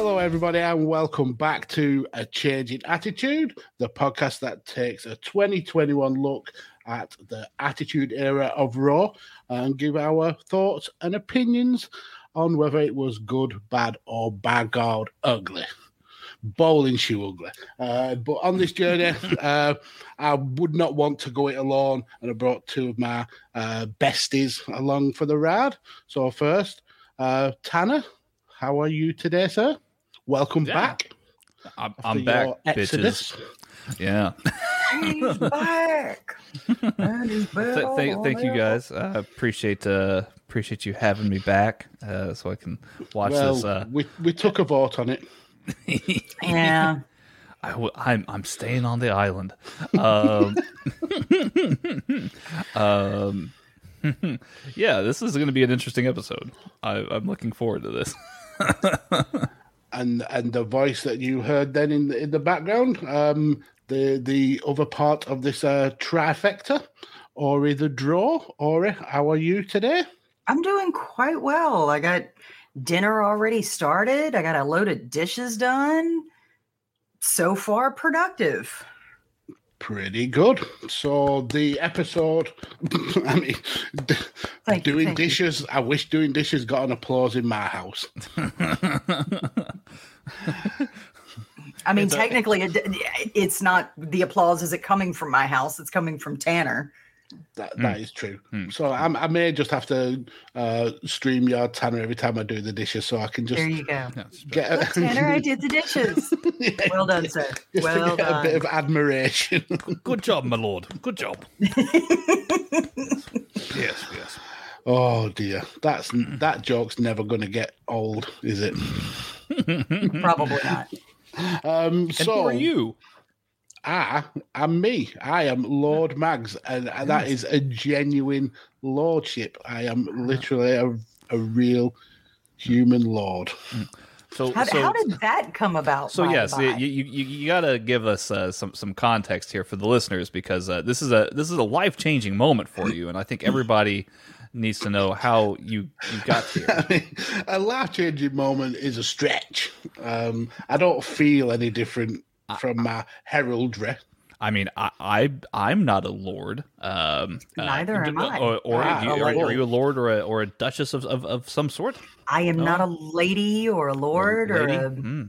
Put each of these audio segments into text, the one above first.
Hello, everybody, and welcome back to A Change In Attitude, the podcast that takes a 2021 look at the attitude era of Raw and give our thoughts and opinions on whether it was good, bad, or baggard ugly. Bowling shoe ugly. Uh, but on this journey, uh, I would not want to go it alone, and I brought two of my uh, besties along for the ride. So, first, uh, Tanner, how are you today, sir? Welcome Yeah. back. I'm, I'm your back, exodus. bitches. Yeah. He's back. And he's Th- back thank, thank you guys. I appreciate uh, appreciate you having me back, uh, so I can watch Well, this. Uh, we, we took a vote on it. Yeah. I w- I'm I'm staying on the island. Um, um, yeah, this is going to be an interesting episode. I, I'm looking forward to this. And and the voice that you heard then in the, in the background, um, the the other part of this uh, trifecta, Ori the Draw. Ori, how are you today? I'm doing quite well. I got dinner already started. I got a load of dishes done. So far, productive. Pretty good. So the episode, I mean, d- Thank doing you. dishes. I wish doing dishes got an applause in my house. I mean, technically, it, it's not the applause Is it coming from my house. It's coming from Tanner. That Hmm. that is true. So I, I may just have to uh, StreamYard Tanner every time I do the dishes, so I can just There you go. Get a, Tanner, I did the dishes. Well done, sir. just to Well get a bit of admiration. Good job, my lord. Good job. yes, yes. oh dear, that's that joke's never going to get old, is it? Probably not. Um, And so who are you? I am me. I am Lord Mags, and that is a genuine lordship. I am literally a, a real human lord. So, How, so, how did that come about? So yes, by? you, you you you gotta give us uh, some some context here for the listeners because uh, this is a this is a life changing moment for you, and I think everybody needs to know how you you got here. I mean, a life changing moment is a stretch. Um, I don't feel any different from my heraldry. I mean, I, I I'm not a lord. Um, Neither am I. Or, or Ah, do you, are, are you a lord or a or a duchess of of, of some sort? I am not a lady or a lord or Lady? a. Hmm.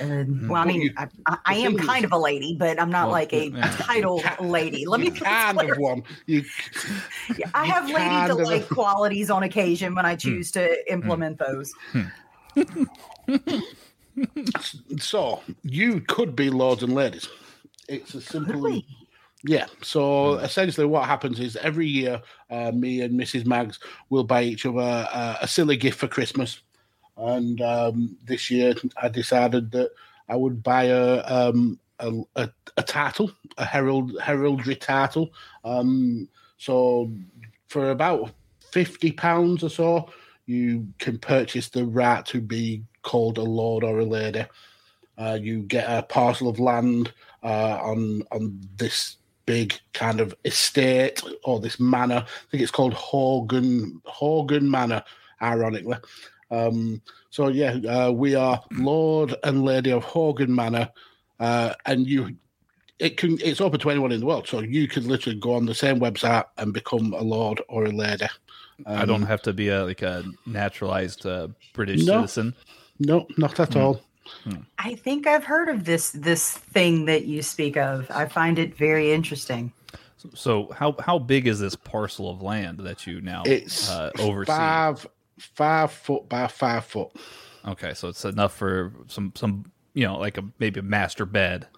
uh, well, I mean, you- I, I, I am thing is- kind of a lady, but I'm not Well, like a yeah. title lady. Let me You let's kind of one. You, I you have kind of a- ladylike qualities on occasion Hmm. when I choose to implement those. so you could be lords and ladies. It's a simple. we? Yeah. So essentially, what happens is every year, uh, me and Mrs. Mags will buy each other uh, a silly gift for Christmas, and um, this year I decided that I would buy a um, a, a, a title, a herald heraldry title. Um, so for about fifty pounds or so, you can purchase the right to be called a lord or a lady. Uh, you get a parcel of land uh, on on this big kind of estate or this manor. I think it's called Horgan Horgan Manor, ironically. Um, so yeah, uh, we are Lord and Lady of Horgan Manor, uh, and you. It can. It's open to anyone in the world, so you could literally go on the same website and become a lord or a lady. I don't Um, have to be a like a naturalized uh, British No. citizen. No, not at all. I think I've heard of this this thing that you speak of. I find it very interesting. So how how big is this parcel of land that you now It's uh, oversee? five five foot by five foot. Okay, so it's enough for some some you know like a maybe a master bed.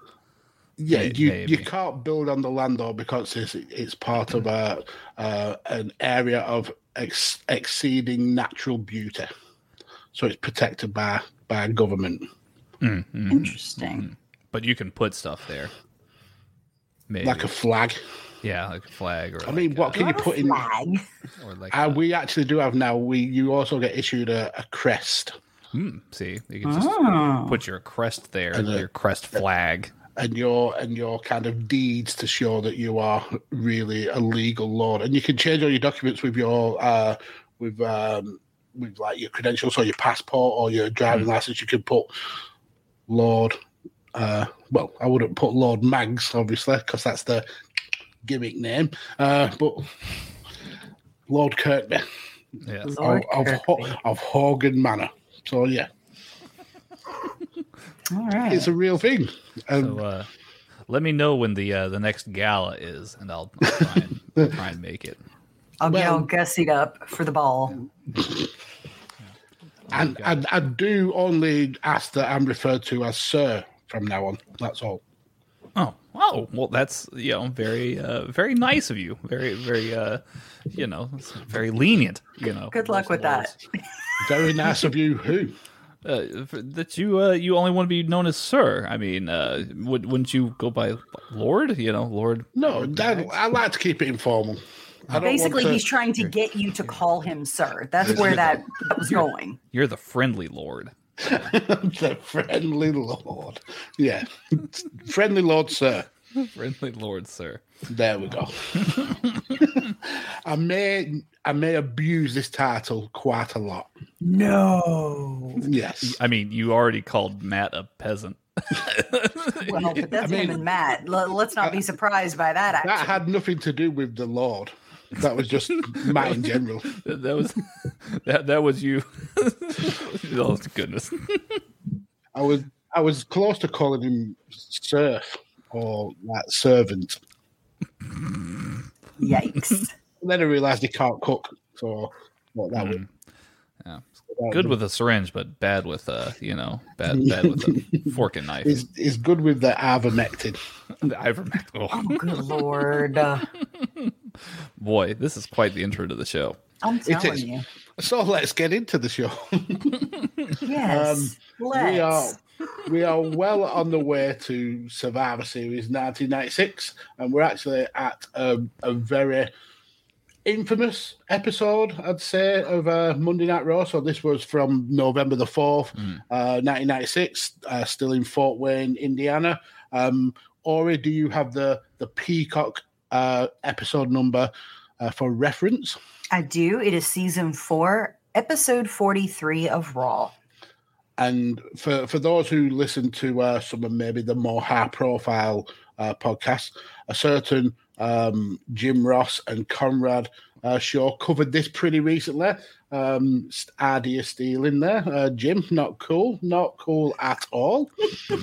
Yeah, May- you you can't build on the land though because it's it's part of a uh, an area of ex- exceeding natural beauty, so it's protected by by government. Mm, mm. Interesting. But you can put stuff there. Maybe. Like a flag. yeah, like a flag or I like mean, what a- can you Not a put in? flag. or like Uh, a- we actually do have now. We you also get issued a, a crest, Hmm, see, you can just Oh. put your crest there, And, your crest flag. and your and your kind of deeds to show that you are really a legal lord, and you can change all your documents with your uh, with um, with like your credentials or your passport or your driving license. You can put Lord. Uh, well, I wouldn't put Lord Mags obviously because that's the gimmick name, uh, but Lord Kirkby Yes. of, Lord of, Ho- Kirkby. of Hogan Manor. So yeah, All right. it's a real thing. Um, So uh, let me know when the uh, the next gala is, and I'll, I'll try and try and make it. I'll get well- all gussied up for the ball. And, and I do only ask that I'm referred to as Sir from now on. That's all. Oh, oh, well, that's you know very uh, very nice of you. Very very uh, you know very lenient. You know. Good luck with that. Very nice of you. Who? Uh, for- that you uh, you only want to be known as Sir. I mean, uh, would wouldn't you go by Lord? You know, Lord. No, Dad, I like to keep it informal. I Basically, want he's trying to get you to call him sir. That's where that, that was going. You're the friendly Lord. the friendly Lord. Yeah, friendly Lord, Sir. Friendly Lord, Sir. There we go. I may I may abuse this title quite a lot. No. Yes. I mean, you already called Matt a peasant. Well, but that's I mean- him and Matt. L- let's not be surprised by that. Actually. That had nothing to do with the Lord. That was just Matt in general. that, that was that that was you. oh goodness. I was I was close to calling him serf or like servant. Yikes. And then I realised he can't cook, so what that hmm. would. Yeah. that Good with a syringe, but bad with a you know, bad bad with a fork and knife. Is he's good with the ivermectin. The ivermectin. Oh, Oh, good lord. Uh, boy, this is quite the intro to the show. I'm telling you. So let's get into the show. Yes. let's. Um, we are we are well on the way to Survivor Series 1996, and we're actually at a, a very infamous episode, I'd say, of uh, Monday Night Raw. So this was from November the fourth, Mm. uh, 1996, uh, still in Fort Wayne, Indiana. Um, Ori, do you have the the Peacock uh, episode number uh, for reference? I do. It is season four, episode 43 of Raw. And for, for those who listen to uh, some of maybe the more high profile uh, podcasts, a certain um, Jim Ross and Conrad uh, show covered this pretty recently. Um, Ardia Steel in there. Uh, Jim, not cool. Not cool at all.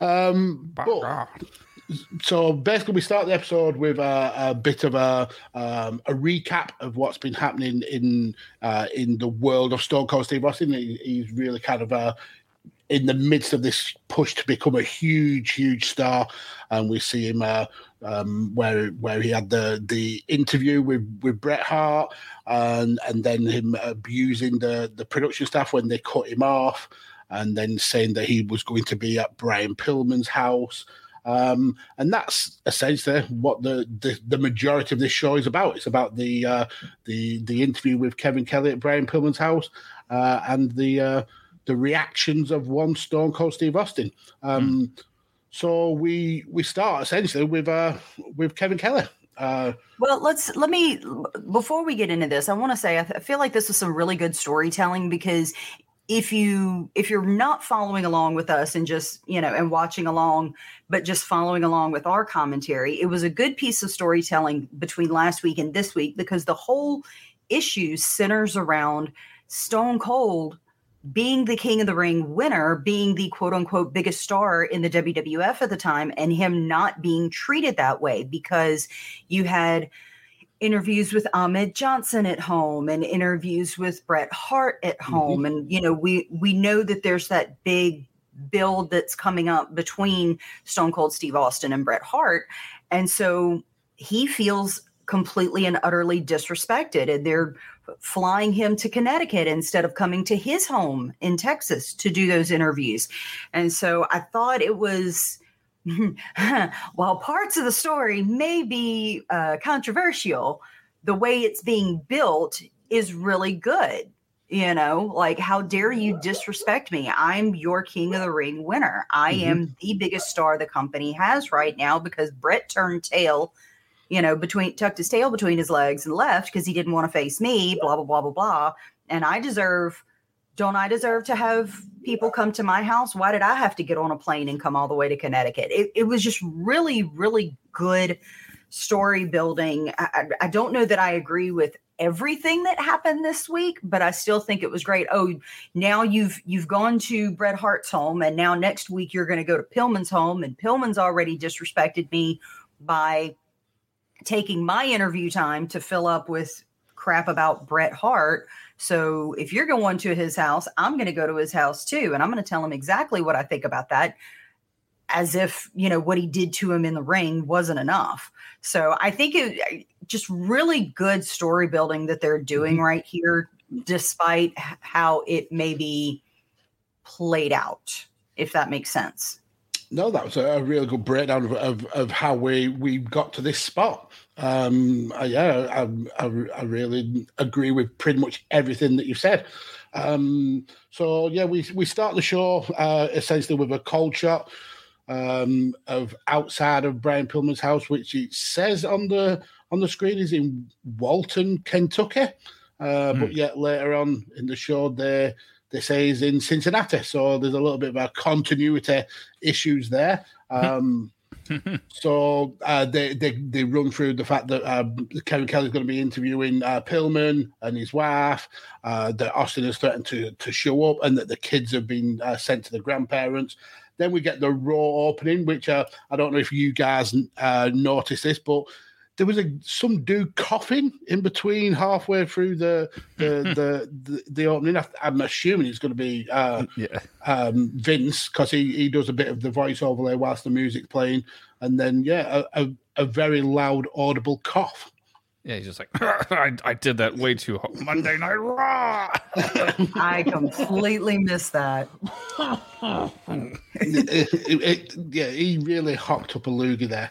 um, but so basically, we start the episode with a, a bit of a um, a recap of what's been happening in uh, in the world of Stone Cold Steve Austin. He, he's really kind of uh, in the midst of this push to become a huge, huge star, and we see him uh, um, where where he had the the interview with with Bret Hart, and and then him abusing the the production staff when they cut him off, and then saying that he was going to be at Brian Pillman's house. Um, and that's essentially what the, the, the majority of this show is about. It's about the uh, the the interview with Kevin Kelly at Brian Pillman's house uh, and the uh, the reactions of one Stone Cold Steve Austin. Um, So we we start essentially with uh, with Kevin Kelly. Uh, Well, let's let me before we get into this, I want to say I, th- I feel like this was some really good storytelling because if you if you're not following along with us and just you know and watching along but just following along with our commentary it was a good piece of storytelling between last week and this week because the whole issue centers around stone cold being the king of the ring winner being the quote unquote biggest star in the WWF at the time and him not being treated that way because you had interviews with Ahmed Johnson at home and interviews with Bret Hart at mm-hmm. home. And you know we we know that there's that big build that's coming up between Stone Cold Steve Austin and Bret Hart. And so he feels completely and utterly disrespected. And they're flying him to Connecticut instead of coming to his home in Texas to do those interviews. And so I thought it was while parts of the story may be uh, controversial, the way it's being built is really good. You know, like, how dare you disrespect me? I'm your King of the Ring winner. I mm-hmm. am the biggest star the company has right now because Bret turned tail, you know, between tucked his tail between his legs and left because he didn't want to face me, blah, blah, blah, blah, blah. And I deserve don't I deserve to have people come to my house? Why did I have to get on a plane and come all the way to Connecticut? It, it was just really, really good story building. I, I, don't know that I agree with everything that happened this week, but I still think it was great. Oh, now you've you've gone to Bret Hart's home, and now next week you're going to go to Pillman's home, and Pillman's already disrespected me by taking my interview time to fill up with crap about Bret Hart so if you're going to his house, I'm going to go to his house too. And I'm going to tell him exactly what I think about that as if, you know, what he did to him in the ring wasn't enough. So I think it just really good story building that they're doing mm-hmm. right here, despite how it may be played out, if that makes sense. No, that was a really good breakdown of, of, of how we, we got to this spot. Um, yeah, I, I, I, really agree with pretty much everything that you've said. Um, so yeah, we we start the show uh, essentially with a cold shot um, of outside of Brian Pillman's house, which it says on the on the screen is in Walton, Kentucky. Uh, mm. But hmm. yet later on in the show, they they say he's in Cincinnati. So there's a little bit of a continuity issues there. Um, so uh, they, they they run through the fact that uh, Kevin Kelly's going to be interviewing uh, Pillman and his wife. Uh, that Austin has threatened to to show up, and that the kids have been uh, sent to the grandparents. Then we get the Raw opening, which uh, I don't know if you guys noticed this, but there was a some dude coughing in between halfway through the the the, the, the, opening. I'm assuming it's going to be uh, yeah. um, Vince because he, he does a bit of the voiceover there whilst the music's playing, and then yeah, a, a, a very loud audible cough. Yeah, he's just like, I, I did that way too hard. Monday Night Raw. I completely missed that. it, it, it, yeah, he really hocked up a loogie there.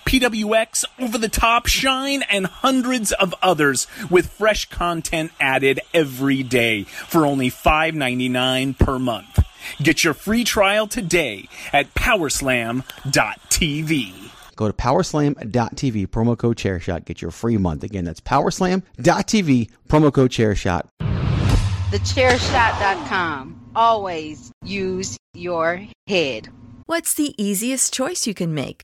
PWX, Over the Top, Shine, and hundreds of others with fresh content added every day for only $5.99 per month. Get your free trial today at powerslam.tv. Go to powerslam.tv, promo code chairshot, get your free month. Again, that's powerslam.tv, promo code chairshot. Thechairshot.com. Always use your head. What's the easiest choice you can make?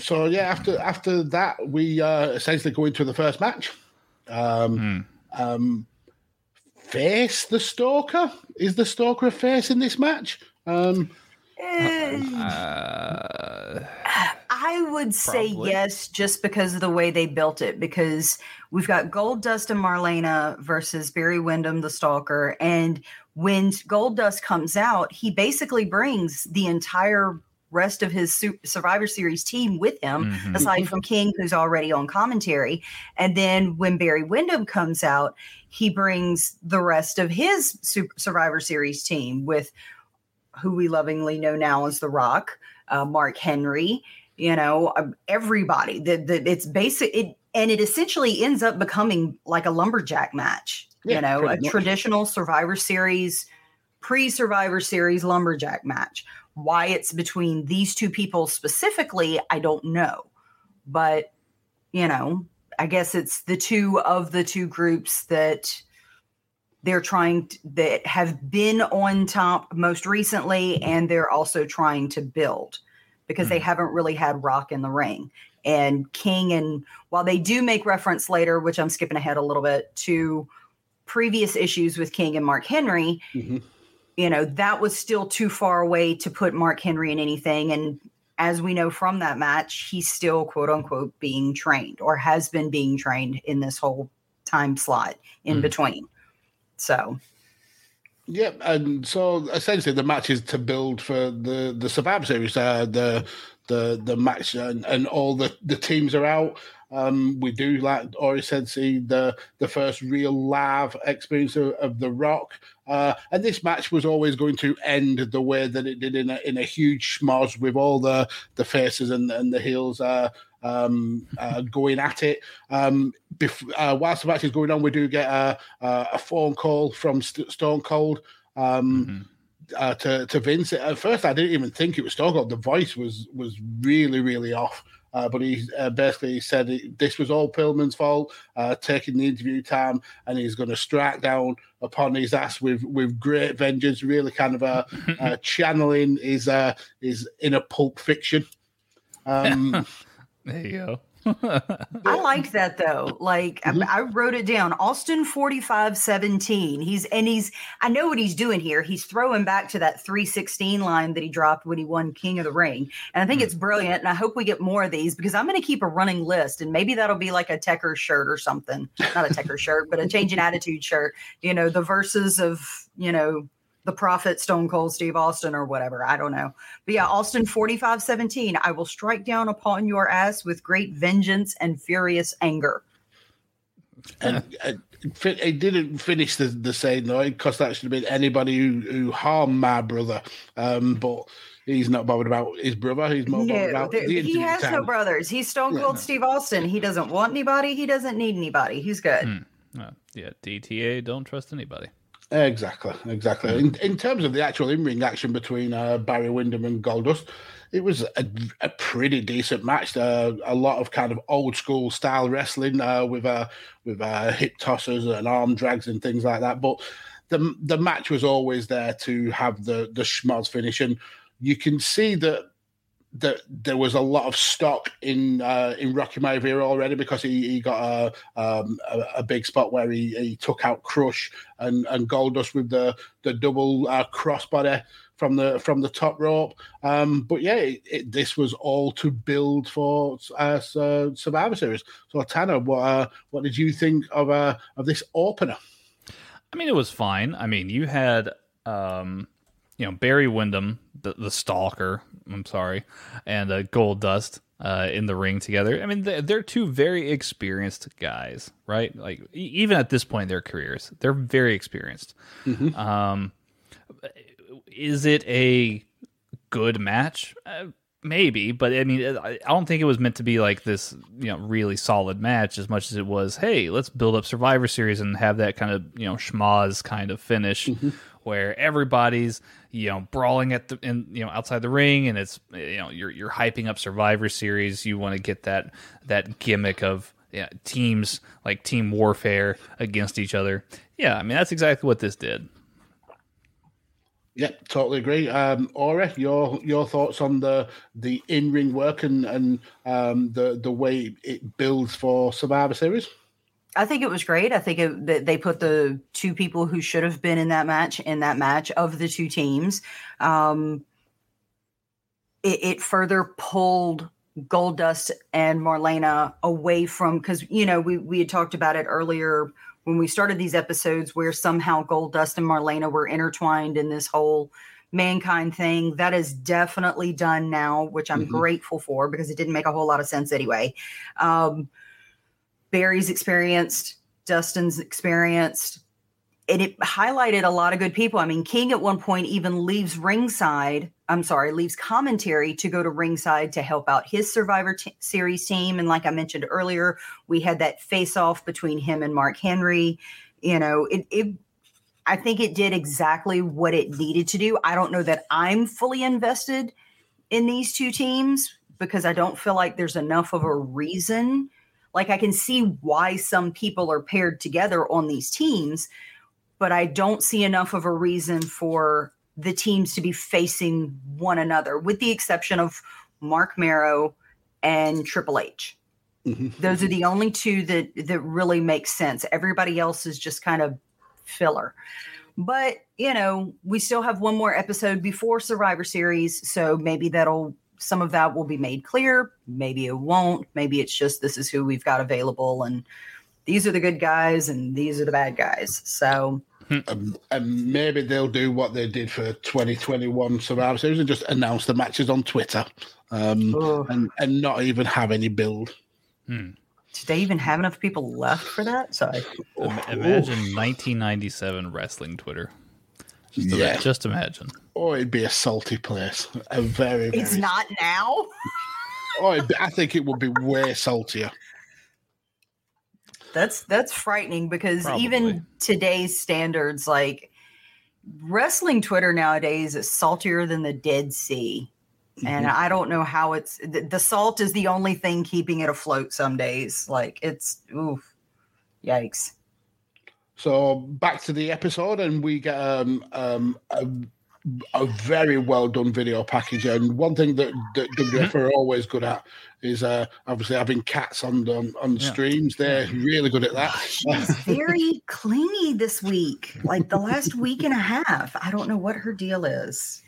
So yeah, after after that, we uh, essentially go into the first match. Um, um, face the Stalker is the Stalker a face in this match? Um, Uh, I would say Probably. yes, just because of the way they built it. Because we've got Goldust and Marlena versus Barry Windham, the Stalker, and when Goldust comes out, he basically brings the entire rest of his Survivor Series team with him, Mhm. aside from King, who's already on commentary. And then when Barry Windham comes out, he brings the rest of his Survivor Series team with who we lovingly know now as The Rock, uh, Mark Henry, you know, um, everybody. The, the, it's basic, it, and it essentially ends up becoming like a lumberjack match, Yeah, you know, a much. traditional Survivor Series, pre Survivor Series lumberjack match. Why it's between these two people specifically, I don't know. But, you know, I guess it's the two of the two groups that they're trying to, that have been on top most recently and they're also trying to build because they haven't really had rock in the ring and king and while they do make reference later which i'm skipping ahead a little bit to previous issues with king and mark henry Mhm. You know that was still too far away to put mark henry in anything and as we know from that match he's still quote unquote being trained or has been being trained in this whole time slot in Mhm. between so Yeah, and so essentially the match is to build for the the Survivor Series. Uh, the the the match and, and all the the teams are out. Um, we do like Ori said, see the the first real live experience of, of the Rock. Uh, and this match was always going to end the way that it did in a in a huge schmoz with all the the faces and, and the heels uh, um, uh, going at it. Um, bef- uh, whilst the match is going on, we do get a, a, phone call from St- Stone Cold um, uh, to to Vince. At first, I didn't even think it was Stone Cold. The voice was was really really off. Uh, but he uh, basically said it, this was all Pillman's fault, uh, taking the interview time, and he's going to strike down upon his ass with with great vengeance. Really, kind of uh, channeling his uh, his inner Pulp Fiction. Um, there you go. I like that though. Like I- Mhm. I, wrote it down. Austin 4517. He's and he's I know what he's doing here. He's throwing back to that 316 line that he dropped when he won King of the Ring. And I think it's brilliant. And I hope we get more of these because I'm gonna keep a running list and maybe that'll be like a Tecker shirt or something. Not a Tecker shirt, but a change in attitude shirt. You know, the verses of, you know, the prophet Stone Cold Steve Austin or whatever. I don't know. But yeah, Austin 4517. I will strike down upon your ass with great vengeance and furious anger. and, and fi- it didn't finish the, the same though, because that should have been anybody who, who harmed my brother. Um, but he's not bothered about his brother. He's more bothered No, about there- the he interview has no brothers. He's Stone Yeah, Cold no. Steve Austin. He doesn't want anybody. He doesn't need anybody. He's good. Hmm. Uh, yeah, DTA, don't trust anybody. Exactly, exactly. In, in terms of the actual in-ring action between uh, Barry Windham and Goldust, it was a, a pretty decent match. Uh, a lot of kind of old school style wrestling uh, with uh, with uh, hip tossers and arm drags and things like that. But the the match was always there to have the the schmoz finish, and you can see that that there was a lot of stock in uh, in Rocky Maivia already because he, he got a, um, a a big spot where he, he took out Crush and and Goldust with the the double uh, crossbody from the from the top rope. Um, but yeah, it, it, this was all to build for uh, Survivor Series. So Tanner, what uh, what did you think of uh, of this opener? I mean, it was fine. I mean, you had, um, you know, Barry Windham, the, the stalker. I'm sorry, and uh, Goldust uh, in the ring together. I mean, they're, they're two very experienced guys, right? Like e- even at this point in their careers, they're very experienced. Um, is it a good match? Uh, maybe, but I mean, I don't think it was meant to be like this, you know, really solid match as much as it was. Hey, let's build up Survivor Series and have that kind of you know schmoz kind of finish mm-hmm. where everybody's you know brawling at the in you know outside the ring and it's you know you're you're hyping up Survivor Series. You want to get that that gimmick of yeah, teams like team warfare against each other. Yeah, I mean that's exactly what this did. Yeah, totally agree. Um, Ori, your your thoughts on the the in ring work and and um, the the way it builds for Survivor Series? I think it was great. I think that they put the two people who should have been in that match in that match of the two teams. Um, it, it further pulled Goldust and Marlena away from because you know we we had talked about it earlier when we started these episodes where somehow Goldust and Marlena were intertwined in this whole mankind thing. That is definitely done now, which I'm Mhm. grateful for because it didn't make a whole lot of sense anyway. Um, Barry's experienced, Dustin's experienced, and it highlighted a lot of good people. I mean, King at one point even leaves ringside. I'm sorry, leaves commentary to go to ringside to help out his Survivor t- Series team. And like I mentioned earlier, we had that face off between him and Mark Henry. You know, it, it I think it did exactly what it needed to do. I don't know that I'm fully invested in these two teams because I don't feel like there's enough of a reason. Like I can see why some people are paired together on these teams, but I don't see enough of a reason for the teams to be facing one another, with the exception of Marc Mero and Triple H. Mm-hmm. Those are the only two that that really make sense. Everybody else is just kind of filler. But, you know, we still have one more episode before Survivor Series, so maybe that'll some of that will be made clear, maybe it won't. Maybe it's just this is who we've got available and these are the good guys and these are the bad guys. So, Um, and maybe they'll do what they did for 2021 Survivor Series and just announce the matches on Twitter, um, and and not even have any build. did they even have enough people left for that? Sorry. Im- Imagine 1997 wrestling Twitter. Just, ima- Yeah. just imagine. Oh, it'd be a salty place. A very, very It's not now. Oh, be- I think it would be way saltier. That's that's frightening because Probably. even today's standards, like wrestling Twitter nowadays is saltier than the Dead Sea. And Mhm. I don't know how it's the, the salt is the only thing keeping it afloat some days. Like it's oof. Yikes. So back to the episode, and we get um, um, a, a very well done video package. And one thing that, that WF are always good at is uh, obviously having cats on the, on, on the Yeah. streams. They're really good at that. She's very clingy this week. Like the last week and a half. I don't know what her deal is.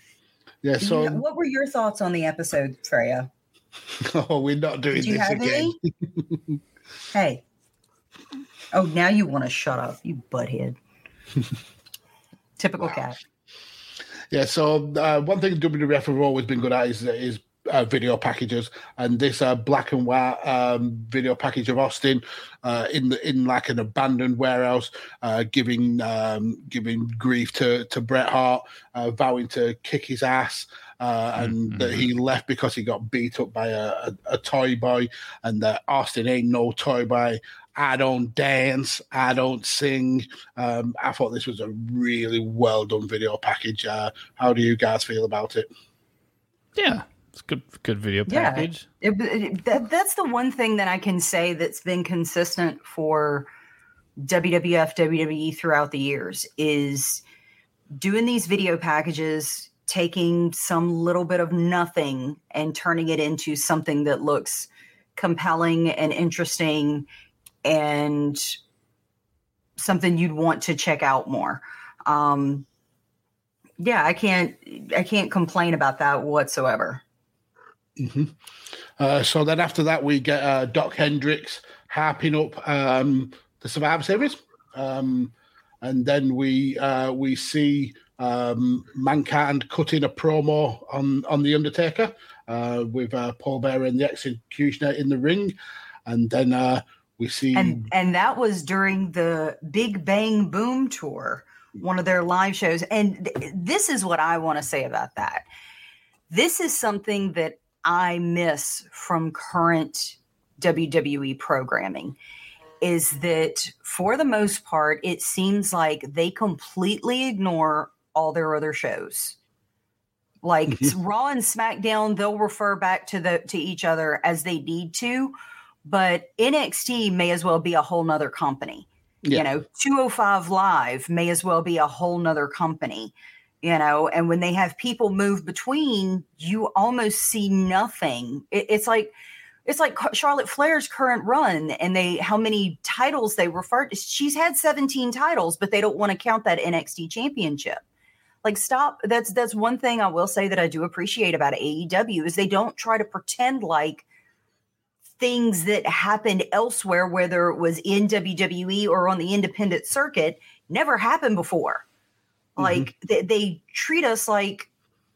yeah. So Yeah, what were your thoughts on the episode, Freya? oh, we're not doing Did you this have again. any? Hey. Oh, now you want to shut up, you butthead. Typical cat. Yeah, so uh, one thing WWF have always been good at is is uh, video packages, and this uh, black and white um, video package of Austin uh, in the in like an abandoned warehouse, uh, giving um, giving grief to to Bret Hart, uh, vowing to kick his ass. Uh, and that he left because he got beat up by a, a, a toy boy, and that Austin ain't no toy boy. I don't dance. I don't sing. Um, I thought this was a really well done video package. Uh, how do you guys feel about it? Yeah, it's good. Good video Yeah. package. It- it- that, that's the one thing that I can say that's been consistent for WWF, WWE throughout the years is doing these video packages, taking some little bit of nothing and turning it into something that looks compelling and interesting and something you'd want to check out more. Um, yeah, I can't I can't complain about that whatsoever. hmm Uh, so then after that, we get uh, Doc Hendricks harping up um, the Survivor Series, um, and then we uh, we see um, Mankind cutting a promo on on the Undertaker uh, with uh, Paul Bearer and the Executioner in the ring, and then uh, we see and and that was during the Big Bang Boom tour, one of their live shows. And th- this is what I want to say about that. This is something that I miss from current WWE programming is that for the most part, it seems like they completely ignore all their other shows. Like Mhm. Raw and SmackDown, they'll refer back to the to each other as they need to, but NXT may as well be a whole nother company. Yeah. You know, 205 Live may as well be a whole nother company. You know, and when they have people move between, you almost see nothing. It, it's like it's like Charlotte Flair's current run and they how many titles they refer to. She's had 17 titles, but they don't want to count that NXT championship. Like stop. That's that's one thing I will say that I do appreciate about AEW is they don't try to pretend like things that happened elsewhere, whether it was in WWE or on the independent circuit, never happened before. Mm-hmm. Like they, they treat us like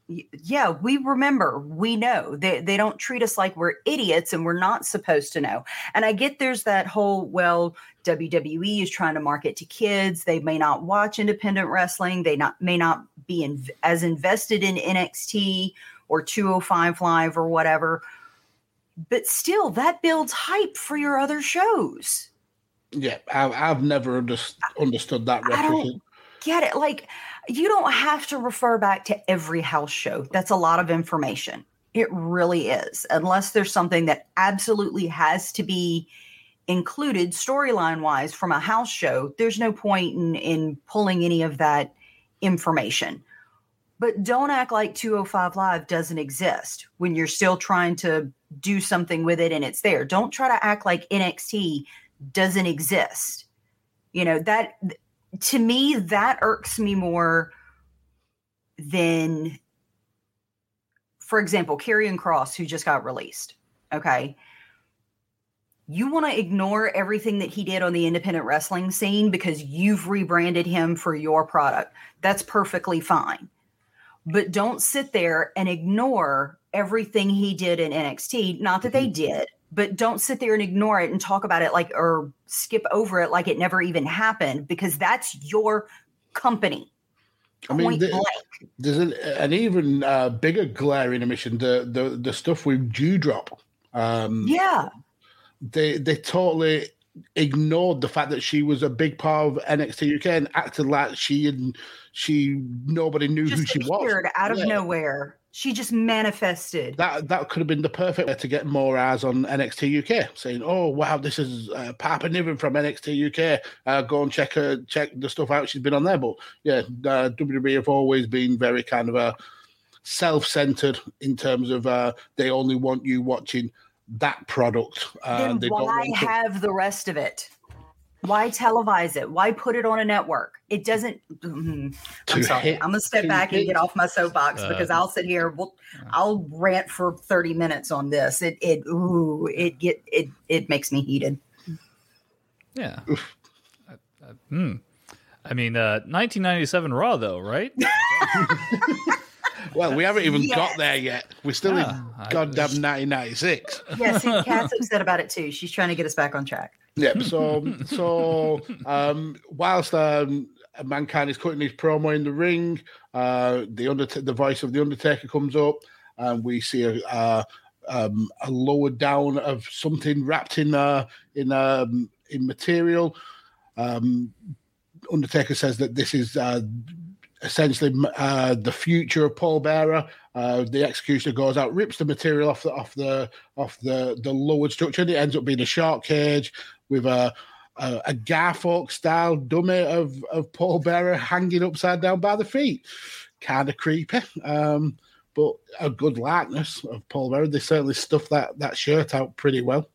yeah, we remember, we know. They they don't treat us like we're idiots and we're not supposed to know. And I get there's that whole well, WWE is trying to market to kids. They may not watch independent wrestling. They not may not be in, as invested in NXT or 205 Live or whatever. But still, that builds hype for your other shows. Yeah, I've, I've never underst- understood that I don't reference. get it. Like, you don't have to refer back to every house show. That's a lot of information. It really is, unless there's something that absolutely has to be included storyline wise from a house show. There's no point in, in pulling any of that information. But don't act like 205 Live doesn't exist when you're still trying to do something with it and it's there. Don't try to act like NXT doesn't exist. You know, that to me, that irks me more than, for example, Karrion Kross, who just got released. Okay. You want to ignore everything that he did on the independent wrestling scene because you've rebranded him for your product. That's perfectly fine. But don't sit there and ignore everything he did in NXT. Not that they did, but don't sit there and ignore it and talk about it like or skip over it like it never even happened because that's your company. I mean, Point the- blank. there's an, an even uh, bigger glaring omission. The the the stuff with Doudrop. Um, Yeah. they they totally ignored the fact that she was a big part of NXT UK and acted like she and she nobody knew who she was. out of Yeah. nowhere. She just manifested. That that could have been the perfect way to get more eyes on NXT UK, saying, "Oh wow, this is uh, Piper Niven from NXT UK. Uh, go and check her, check the stuff out. She's been on there." But yeah, uh, WWE have always been very kind of uh, self-centered in terms of uh, they only want you watching that product. Uh, then they don't why have the rest of it? Why televise it? Why put it on a network? It doesn't. mm, I'm To sorry. hit- I'm gonna step to back and get off my soapbox Uh, because I'll sit here. We'll, I'll rant for 30 minutes on this. It it ooh it get it it makes me heated. Yeah. I, I, hmm. I mean, uh, 1997 Raw, though, right? Well, we haven't even Yes. got there yet. We're still Ah, in I goddamn was- 1996. Yeah, see, Kat's upset about it too. She's trying to get us back on track. Yep. So, so um, whilst um, mankind is cutting his promo in the ring, uh, the Undert- the voice of the Undertaker comes up, and we see a uh, um, a lower down of something wrapped in uh, in um, in material. Um, Undertaker says that this is uh, essentially uh, the future of Paul Bearer. Uh, the executioner goes out, rips the material off the off the off the the lowered structure. And it ends up being a shark cage with a a, a Garfolk style dummy of of Paul Bearer hanging upside down by the feet. Kind of creepy, um, but a good likeness of Paul Bearer. They certainly stuffed that that shirt out pretty well.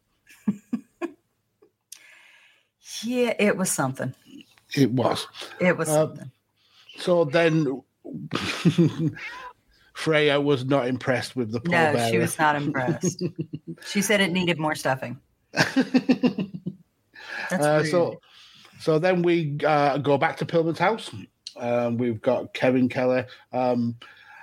Yeah, it was something. It was. It was Uh, something. So then. Freya was not impressed with the Paul No, Bearer. she was not impressed. she said it needed more stuffing. Uh, so, so then we uh, go back to Pillman's house. Um, we've got Kevin Kelly. Um,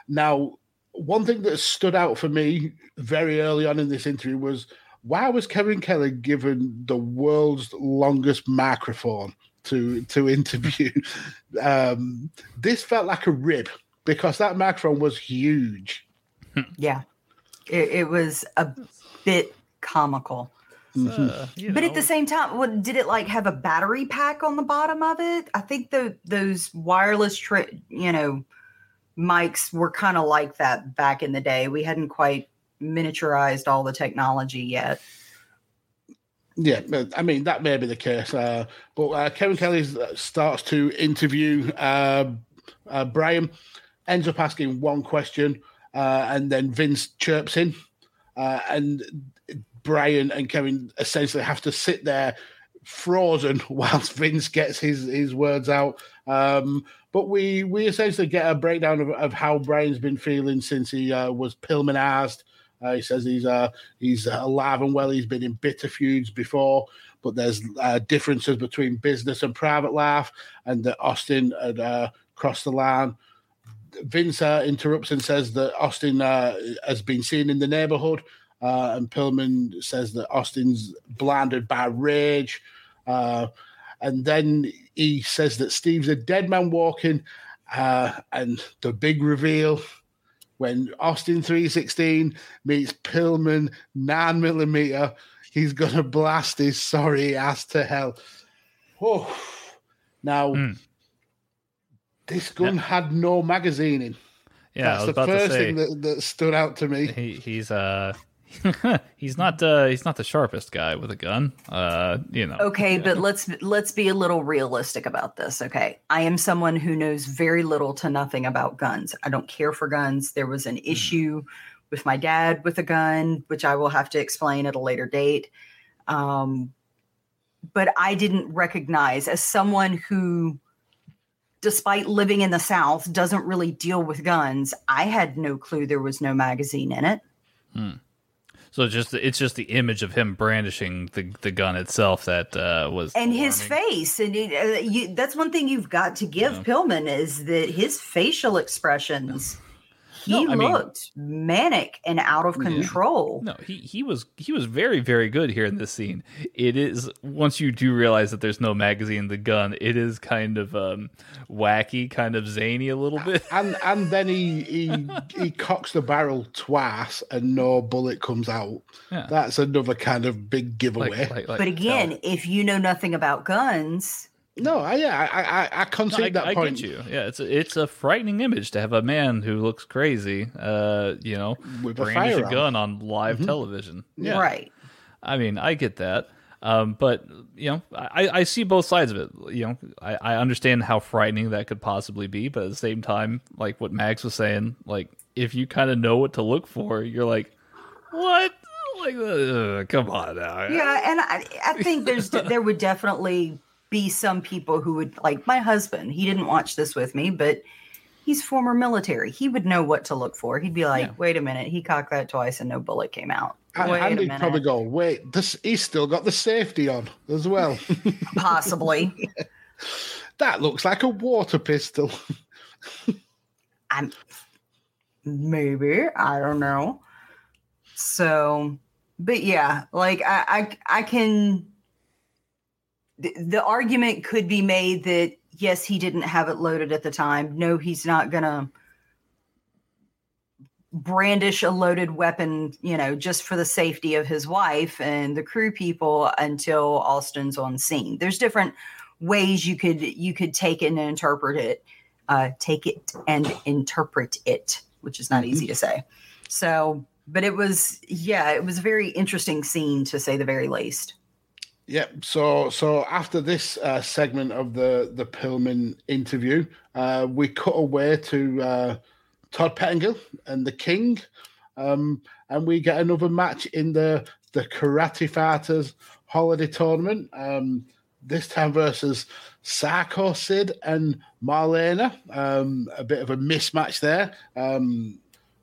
now, one thing that stood out for me very early on in this interview was why was Kevin Kelly given the world's longest microphone to to interview? um, this felt like a rib because that microphone was huge. yeah. It, it was a bit comical. Uh, you But at the same time, what did it like have a battery pack on the bottom of it? I think the those wireless, tri- you know, mics were kind of like that back in the day. We hadn't quite miniaturized all the technology yet. Yeah, I mean that may be the case. Uh, but uh, Kevin Kelly starts to interview uh, uh, Brian, ends up asking one question, uh, and then Vince chirps in, uh, and Brian and Kevin essentially have to sit there frozen whilst Vince gets his his words out. Um, but we we essentially get a breakdown of, of how Brian's been feeling since he uh, was Pillmanized. Uh, he says he's uh, he's alive and well. He's been in bitter feuds before, but there's uh, differences between business and private life, and that Austin had uh, crossed the line. Vince uh, interrupts and says that Austin uh, has been seen in the neighborhood, uh, and Pillman says that Austin's blinded by rage. Uh, and then he says that Steve's a dead man walking, uh, and the big reveal when Austin 316 meets Pillman 9 millimeter, he's gonna blast his sorry ass to hell. Oh, now Hmm. this gun had no magazine in. Yeah, That's the to first thing that, that stood out to me. he, he's uh he's not uh he's not the sharpest guy with a gun. Uh, you know. Okay, but let's let's be a little realistic about this. Okay, I am someone who knows very little to nothing about guns. I don't care for guns. There was an issue with my dad with a gun, which I will have to explain at a later date. Um, but I didn't recognize as someone who, despite living in the South, doesn't really deal with guns. I had no clue there was no magazine in it. So it's just it's just the image of him brandishing the the gun itself that uh, was and his face and it, uh, you, that's one thing you've got to give pillman is that his facial expressions he No, I mean- looked manic and out of control No, he he was he was very very good here in this scene. It is once you do realize that there's no magazine in the gun, it is kind of um wacky, kind of zany a little bit. And and then he he he cocks the barrel twice and no bullet comes out. Yeah. That's another kind of big giveaway. Like, like, like, but again if you know nothing about guns no, I, yeah, I I, I No, concede I, that I point. get you. Yeah, it's a, it's a frightening image to have a man who looks crazy, uh, you know, With a brandish a firearm. gun on live television. Yeah, right I mean, I get that. Um, but you know, I, I see both sides of it. You know, I, I understand how frightening that could possibly be, but at the same time, like what Max was saying, like if you kind of know what to look for, you're like, what? Like, uh, come on now. yeah and i, I think there's there would definitely be some people who would like my husband he didn't watch this with me but he's former military he would know what to look for he'd be like Yeah. wait a minute he cocked that twice and no bullet came out And, wait and he'd minute probably go, wait, this he's still got the safety on as well. possibly that looks like a water pistol. I'm maybe I don't know. So, but yeah, like I I, I can. The, the argument could be made that yes, he didn't have it loaded at the time. No, he's not gonna brandish a loaded weapon, you know, just for the safety of his wife and the crew people until Austin's on scene. There's different ways you could you could take it and interpret it uh, take it and interpret it, which is not easy to say. So, but it was, yeah, it was a very interesting scene to say the very least. Yep. So so after this uh, segment of the the Pillman interview, uh, we cut away to uh, Todd Pettingill and the King, um, and we get another match in the the Karate Fighters Holiday Tournament. Um, this time versus Sycho Sid and Marlena. Um, a bit of a mismatch there. Um,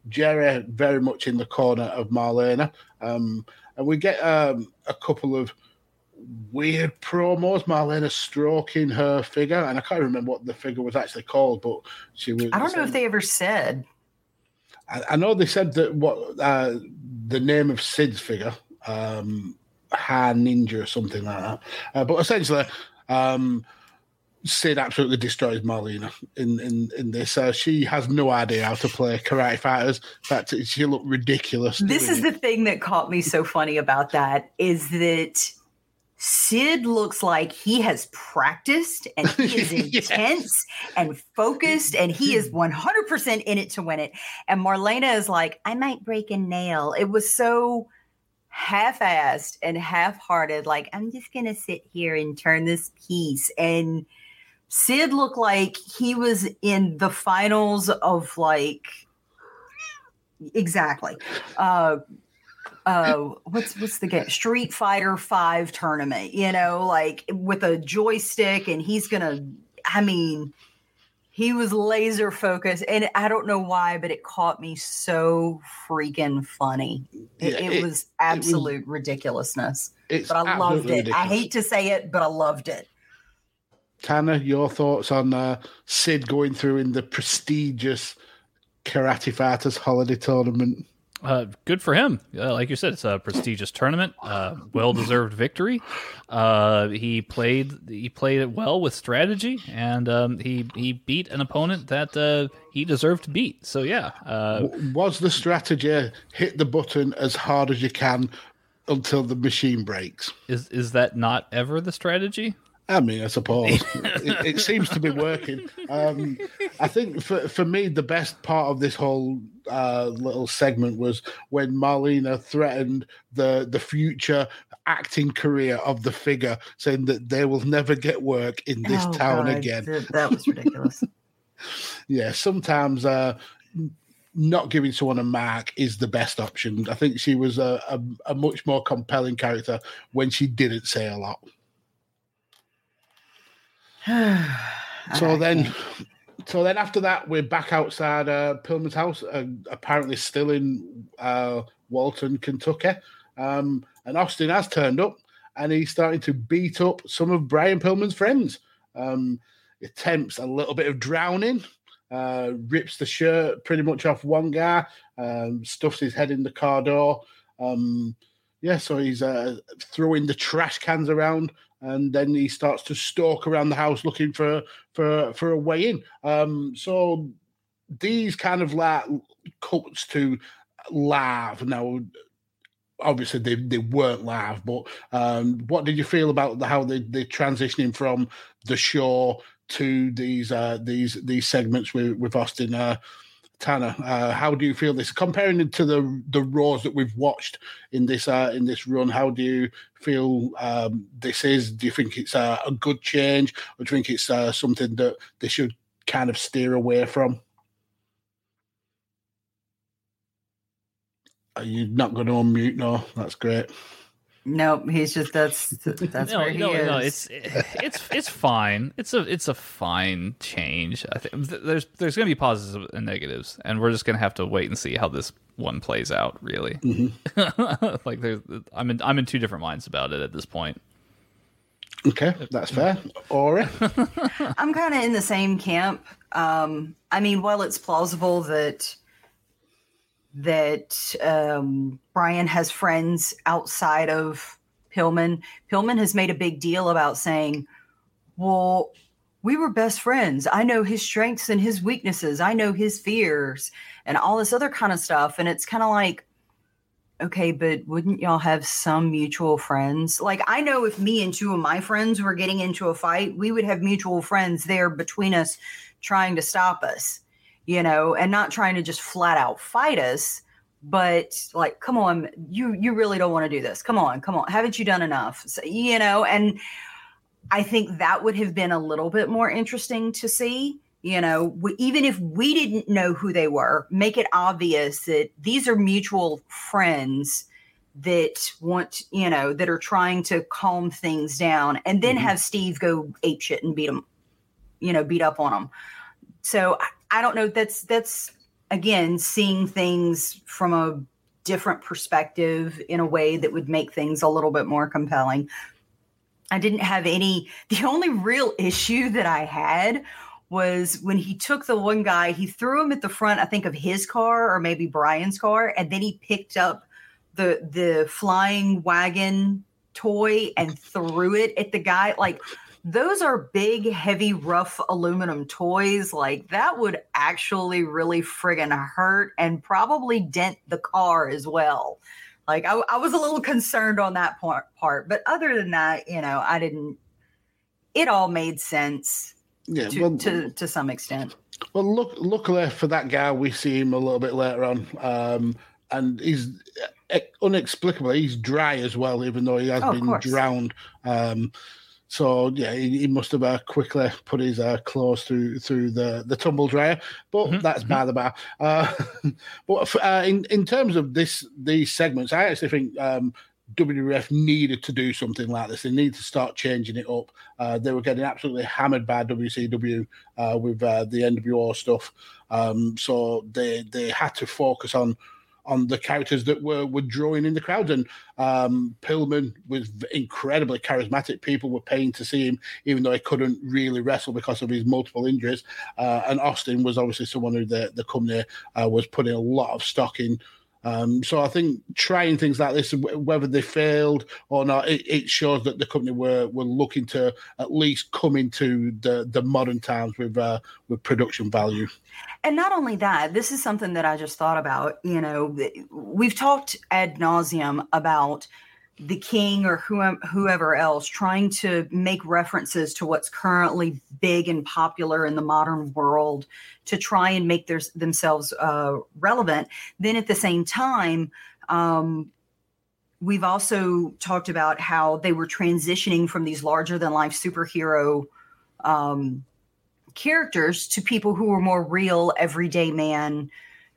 Jerry very much in the corner of Marlena. Um, and we get um, a couple of weird promos. Marlena stroking her figure, and I can't remember what the figure was actually called, but she was. I don't know if they ever said. I, I know they said that what uh, the name of Sid's figure, um, Ha Ninja or something like that. Uh, but essentially, um, Sid absolutely destroys Marlena in in in this. Uh, she has no idea how to play karate fighters. In fact, she looked ridiculous. This is it. the thing that caught me so funny about that is that Sid looks like he has practiced and he is Yes. intense and focused and he is 100% in it to win it. And Marlena is like, I might break a nail. It was so half assed and half hearted. Like, I'm just going to sit here and turn this piece. And Sid looked like he was in the finals of like, exactly. Uh, uh what's what's the game? Street fighter 5 tournament you know like with a joystick and he's gonna i mean he was laser focused and i don't know why but it caught me so freaking funny. It, Yeah, it, it- was absolute ridiculousness but i loved it. i hate to say it but i loved it. Tanner, your thoughts on uh, Sid going through in the prestigious Karate Fighters holiday tournament? Uh, good for him. Uh, like you said, it's a prestigious tournament. Uh, well deserved victory. Uh, he played he played it well with strategy, and um, he he beat an opponent that uh, he deserved to beat. So yeah, uh, Was the strategy hit the button as hard as you can until the machine breaks? is is that not ever the strategy? I mean, I suppose it, it seems to be working. Um, I think for for me, the best part of this whole uh, little segment was when Marlena threatened the the future acting career of the figure, saying that they will never get work in this Oh, town God, again. that was ridiculous yeah, sometimes uh, not giving someone a mark is the best option. I think she was a, a, a much more compelling character when she didn't say a lot. So then, so then after that, we're back outside uh, Pillman's house, uh, apparently still in uh, Walton, Kentucky. Um, and Austin has turned up, and he's starting to beat up some of Brian Pillman's friends. Um, attempts a little bit of drowning, uh, rips the shirt pretty much off one guy, um, stuffs his head in the car door. Um, yeah, so he's uh, throwing the trash cans around, and then he starts to stalk around the house looking for for for a way in. Um, so these kind of like cuts to live now. Obviously, they, they weren't live, but um, what did you feel about the, how they they transitioning from the show to these uh, these these segments with with Austin? Uh, Tanner, uh, how do you feel this comparing it to the the Raws that we've watched in this uh, in this run? How do you feel um, this is? Do you think it's a, a good change, or do you think it's uh, something that they should kind of steer away from? Are you not going to unmute? No, that's great. Nope he's just that's that's no, where he no, is no, it's it's it's fine. It's a it's a fine change. I think there's there's going to be positives and negatives, and we're just going to have to wait and see how this one plays out. Really, like there's I'm in I'm in two different minds about it at this point. Okay, that's fair. Ori, I'm kind of in the same camp. Um, I mean, while it's plausible that that um, Brian has friends outside of Pillman, Pillman has made a big deal about saying, "Well, we were best friends. I know his strengths and his weaknesses. I know his fears and all this other kind of stuff." And it's kind of like, okay, but wouldn't y'all have some mutual friends? Like, I know if me and two of my friends were getting into a fight, we would have mutual friends there between us trying to stop us, you know, and not trying to just flat out fight us. But like, come on, you you really don't want to do this. Come on, come on. Haven't you done enough? So, you know, and I think that would have been a little bit more interesting to see. You know, we, even if we didn't know who they were, make it obvious that these are mutual friends that want, you know, that are trying to calm things down, and then mm-hmm. have Steve go ape shit and beat them, you know, beat up on them. So I, don't know. That's that's again seeing things from a different perspective in a way that would make things a little bit more compelling. I didn't have any. The only real issue that I had was when he took the one guy, he threw him at the front, I think, of his car or maybe Brian's car, and then he picked up the the flying wagon toy and threw it at the guy. Like, those are big, heavy, rough aluminum toys. Like that would actually really friggin' hurt and probably dent the car as well. Like I, I was a little concerned on that part, part, but other than that, you know, I didn't. It all made sense. Yeah, to, well- to to some extent. Well, look, luckily for that guy, we see him a little bit later on, um, and he's uh, unexplicably he's dry as well, even though he has Oh, been drowned. Um, so yeah, he, he must have uh, quickly put his uh, clothes through through the the tumble dryer, but that's by the by. Uh, but uh, in in terms of this these segments, I actually think. Um, WWF needed to do something like this. They need to start changing it up. Uh, they were getting absolutely hammered by WCW uh, with uh, the NWO stuff, um, so they they had to focus on on the characters that were were drawing in the crowd. And um, Pillman was incredibly charismatic. People were paying to see him, even though he couldn't really wrestle because of his multiple injuries. Uh, and Austin was obviously someone who the the company uh, was putting a lot of stock in. Um, so I think trying things like this, whether they failed or not, it, it shows that the company were were looking to at least come into the, the modern times with uh, with production value. And not only that, this is something that I just thought about. You know, we've talked ad nauseum about the king or whoever, else trying to make references to what's currently big and popular in the modern world to try and make their, themselves uh, relevant. Then at the same time, um, we've also talked about how they were transitioning from these larger than life superhero um, characters to people who were more real, everyday man,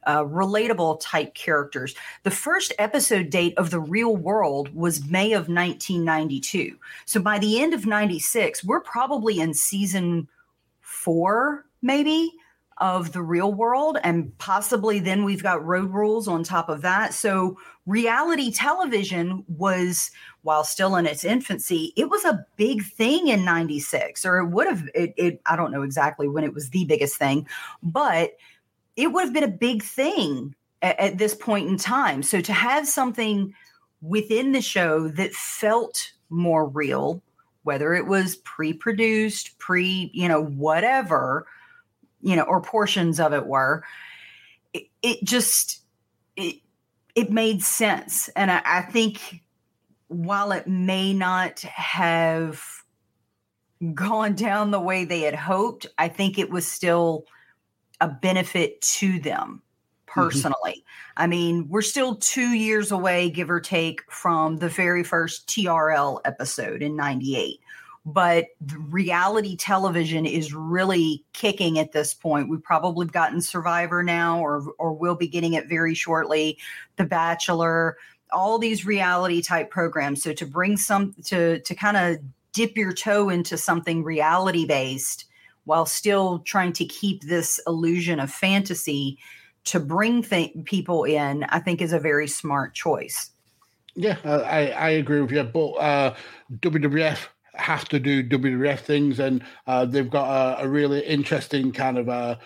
uh, relatable type characters. The first episode date of The Real World was May of 1992. So by the end of 96, we're probably in season four, maybe. Of the real world, and possibly then we've got road rules on top of that. So, reality television was, while still in its infancy, it was a big thing in 96, or it would have, it, it, I don't know exactly when it was the biggest thing, but it would have been a big thing at, at this point in time. So to have something within the show that felt more real, whether it was pre-produced, pre, you know, whatever, you know, or portions of it were, it, it just it it made sense. And I, I think while it may not have gone down the way they had hoped, I think it was still a benefit to them mm-hmm. personally. I mean, we're still two years away, give or take, from the very first TRL episode in 98. But reality television is really kicking at this point. We've probably gotten Survivor now, or or will be getting it very shortly. The Bachelor, all these reality type programs. So to bring some to to kind of dip your toe into something reality based while still trying to keep this illusion of fantasy to bring th- people in, I think is a very smart choice. Yeah, I, I I agree with you. But uh, WWF have to do WWF things, and uh, they've got a, a really interesting kind of uh,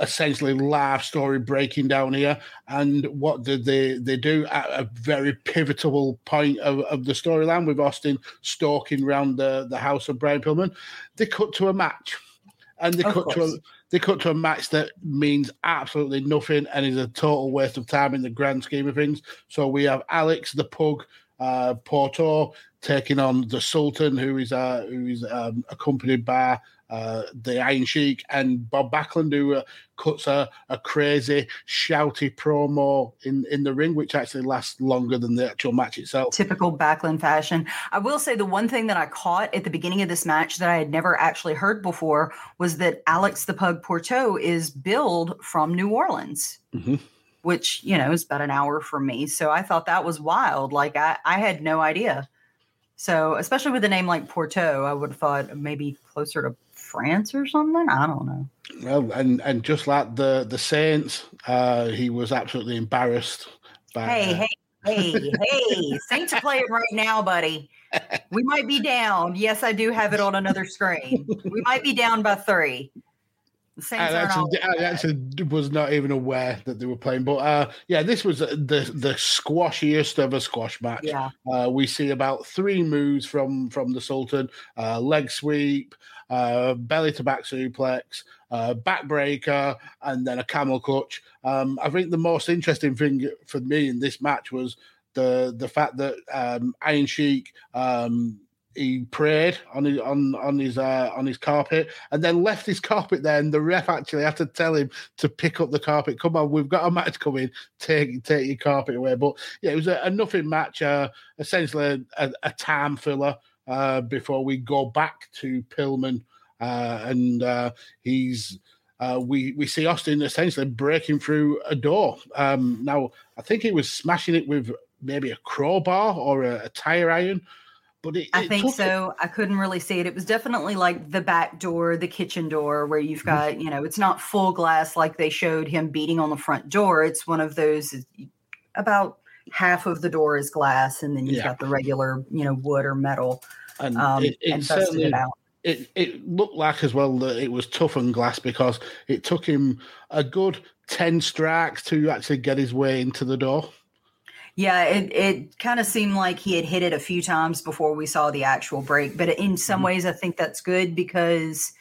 essentially live story breaking down here. And what did they they do at a very pivotal point of, of the storyline with Austin stalking around the, the house of Brian Pillman? They cut to a match, and they Of cut to a they cut to a match that means absolutely nothing and is a total waste of time in the grand scheme of things. So we have Alex the Pug, uh, Porto taking on the Sultan, who is uh, who is um, accompanied by uh, the Iron Sheik and Bob Backlund, who uh, cuts a, a crazy shouty promo in in the ring, which actually lasts longer than the actual match itself. Typical Backlund fashion. I will say the one thing that I caught at the beginning of this match that I had never actually heard before was that Alex the Pug Porto is billed from New Orleans. Mhm. Which, you know, is about an hour from me. So I thought that was wild. Like I, I had no idea. So especially with a name like Porto, I would have thought maybe closer to France or something. I don't know. Well, and and just like the the Saints, uh, he was absolutely embarrassed. By, Hey, uh, hey, hey, hey. Saints are playing right now, buddy. We might be down. Yes, I do have it on another screen. We might be down by three. The Saints I actually, all I actually was not even aware that they were playing. But uh, yeah, this was the the squashiest of a squash match. Yeah. Uh, we see about three moves from from the Sultan: uh, leg sweep, uh, belly to back suplex, uh, backbreaker, and then a camel clutch. Um, I think the most interesting thing for me in this match was the the fact that um, Iron Sheik. Um, he prayed on his on on his uh, on his carpet and then left his carpet there and the ref actually had to tell him to pick up the carpet. Come on we've got a match coming. Take take your carpet away. But yeah it was a, a nothing match uh, essentially a, a time filler uh, before we go back to Pillman uh, and uh, he's uh, we we see Austin essentially breaking through a door. Um, now I think he was smashing it with maybe a crowbar or a, a tire iron, but it, I it think so. I couldn't really see it. It was definitely like the back door, the kitchen door, where you've got, you know, it's not full glass like they showed him beating on the front door. It's one of those about half of the door is glass, and then you've Yeah. got the regular, you know, wood or metal, and um, it, it and certainly it out. it, it looked like as well that it was tough on glass because it took him a good 10 strikes to actually get his way into the door. Yeah, it, it kind of seemed like he had hit it a few times before we saw the actual break. But in some Mm-hmm. ways, I think that's good because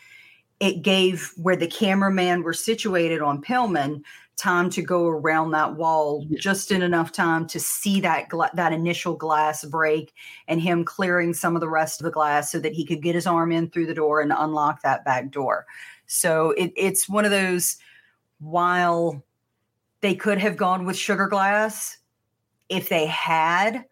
it gave where the cameraman were situated on Pillman time to go around that wall just in enough time to see that gla- that initial glass break and him clearing some of the rest of the glass so that he could get his arm in through the door and unlock that back door. So it, it's one of those while they could have gone with sugar glass if they had,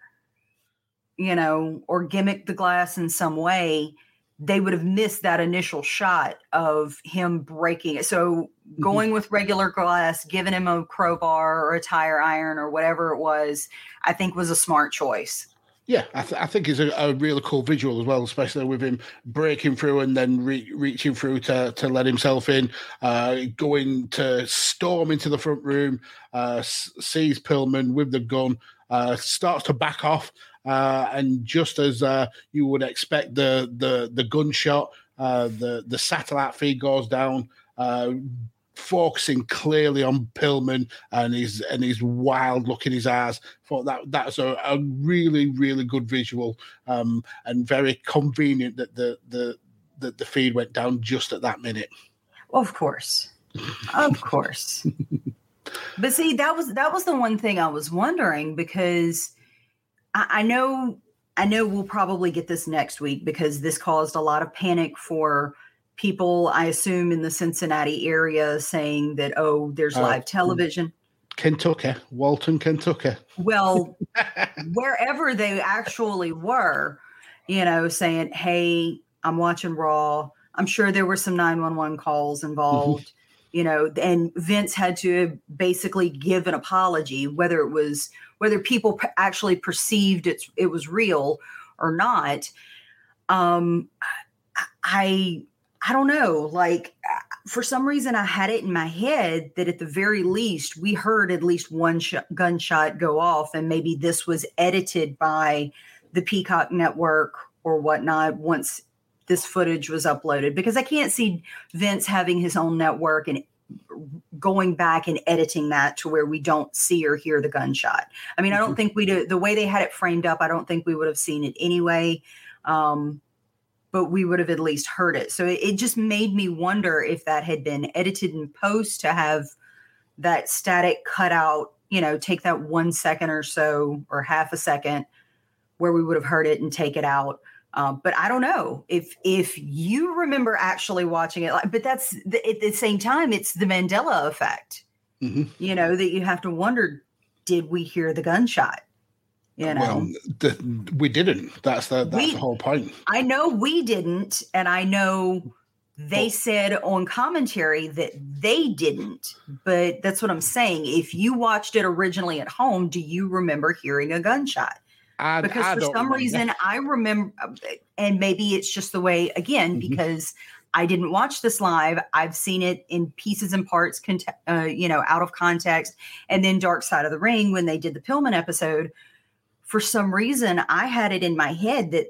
you know, or gimmicked the glass in some way, they would have missed that initial shot of him breaking it. So mm-hmm. going with regular glass, giving him a crowbar or a tire iron or whatever it was, I think was a smart choice. Yeah, I, th- I think it's a, a really cool visual as well, especially with him breaking through and then re- reaching through to, to let himself in, uh, going to storm into the front room, uh, sees Pillman with the gun, uh, starts to back off, uh, and just as uh, you would expect, the the the gunshot, uh, the the satellite feed goes down. Focusing clearly on Pillman and his and his wild look in his eyes. Thought that that's a, a really really good visual um, and very convenient that the the that the feed went down just at that minute. Of course. Of course. but see, that was that was the one thing I was wondering because I, I know I know we'll probably get this next week because this caused a lot of panic for people, I assume, in the Cincinnati area saying that, oh, there's Uh, live television. Kentucky, Walton, Kentucky. Well, wherever they actually were, you know, saying, "Hey, I'm watching Raw." I'm sure there were some 911 calls involved, you know, and Vince had to basically give an apology, whether it was whether people actually perceived it it was real or not. Um, I I don't know, like for some reason I had it in my head that at the very least we heard at least one sh- gunshot go off, and maybe this was edited by the Peacock Network or whatnot once this footage was uploaded. Because I can't see Vince having his own network and going back and editing that to where we don't see or hear the gunshot. I mean, I don't think we do the way they had it framed up. I don't think we would have seen it anyway. Um, but we would have at least heard it. So it, it just made me wonder if that had been edited in post to have that static cut out, you know, take that one second or so or half a second where we would have heard it and take it out. Um, but I don't know if if you remember actually watching it. Like, but that's the, at the same time, it's the Mandela effect. Mhm. You know that you have to wonder: Did we hear the gunshot? You know, Well, the, we didn't. That's the that's We- the whole point. I know we didn't, and I know they said on commentary that they didn't, but that's what I'm saying. If you watched it originally at home, do you remember hearing a gunshot? I, Because I for some remember. reason, I remember, and maybe it's just the way, again, Mhm. because I didn't watch this live. I've seen it in pieces and parts, uh, you know, out of context. And then Dark Side of the Ring, when they did the Pillman episode, for some reason, I had it in my head that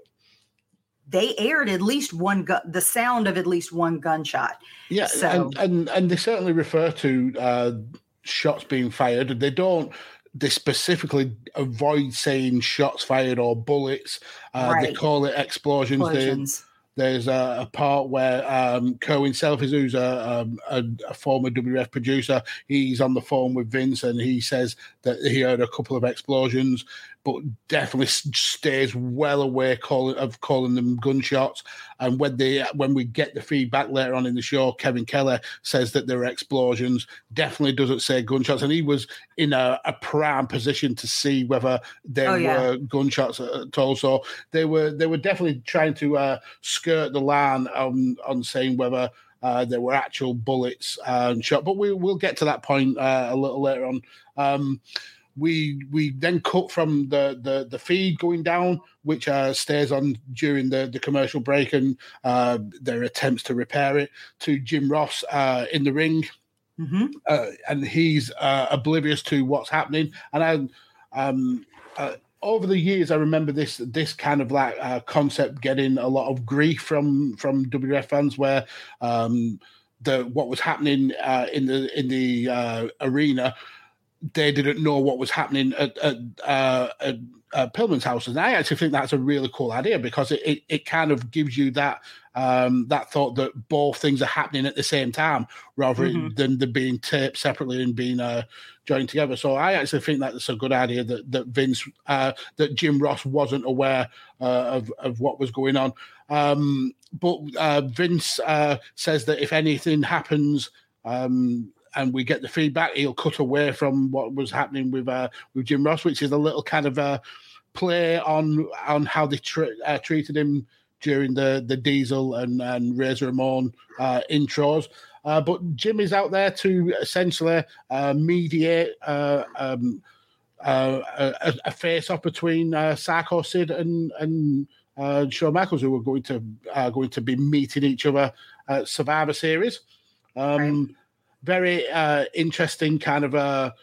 they aired at least one gu- the sound of at least one gunshot. Yeah, So- and, and and they certainly refer to uh, shots being fired. They don't. They specifically avoid saying shots fired or bullets. Uh, They call it explosions. They- there's a, a part where um, Kerwin Silfies, who's a, um, a, a former WF producer, he's on the phone with Vince and he says that he heard a couple of explosions, but definitely stays well aware calling, of calling them gunshots. And when they when we get the feedback later on in the show, Kevin Kelly says that there are explosions. Definitely doesn't say gunshots, and he was in a, a prime position to see whether there Oh, yeah. were gunshots at all. So they were they were definitely trying to uh, skirt the line on on saying whether uh, there were actual bullets and shot. But we we'll get to that point uh, a little later on. Um, we we then cut from the the, the feed going down, which uh, stays on during the, the commercial break and uh, their attempts to repair it, to Jim Ross uh, in the ring hmm uh, and he's uh, oblivious to what's happening. And I, um, uh, over the years, I remember this this kind of like uh, concept getting a lot of grief from from WF fans, where um, the what was happening uh, in the in the uh, arena. They didn't know what was happening at, at, uh, at uh, Pillman's house, and I actually think that's a really cool idea because it, it, it kind of gives you that um, that thought that both things are happening at the same time rather Mhm. than them being taped separately and being uh, joined together. So I actually think that's a good idea that that Vince uh, that Jim Ross wasn't aware uh, of of what was going on. Um, but uh, Vince uh, says that if anything happens. Um, and we get the feedback. He'll cut away from what was happening with uh, with Jim Ross, which is a little kind of a play on on how they uh, treated him during the the Diesel and and Razor Ramon uh, intros. Uh, but Jim is out there to essentially uh, mediate uh, um, uh, a, a face off between uh, Sycho Sid and and uh, Shawn Michaels, who are going to going to be meeting each other at Survivor Series. Um, Very uh, interesting kind of a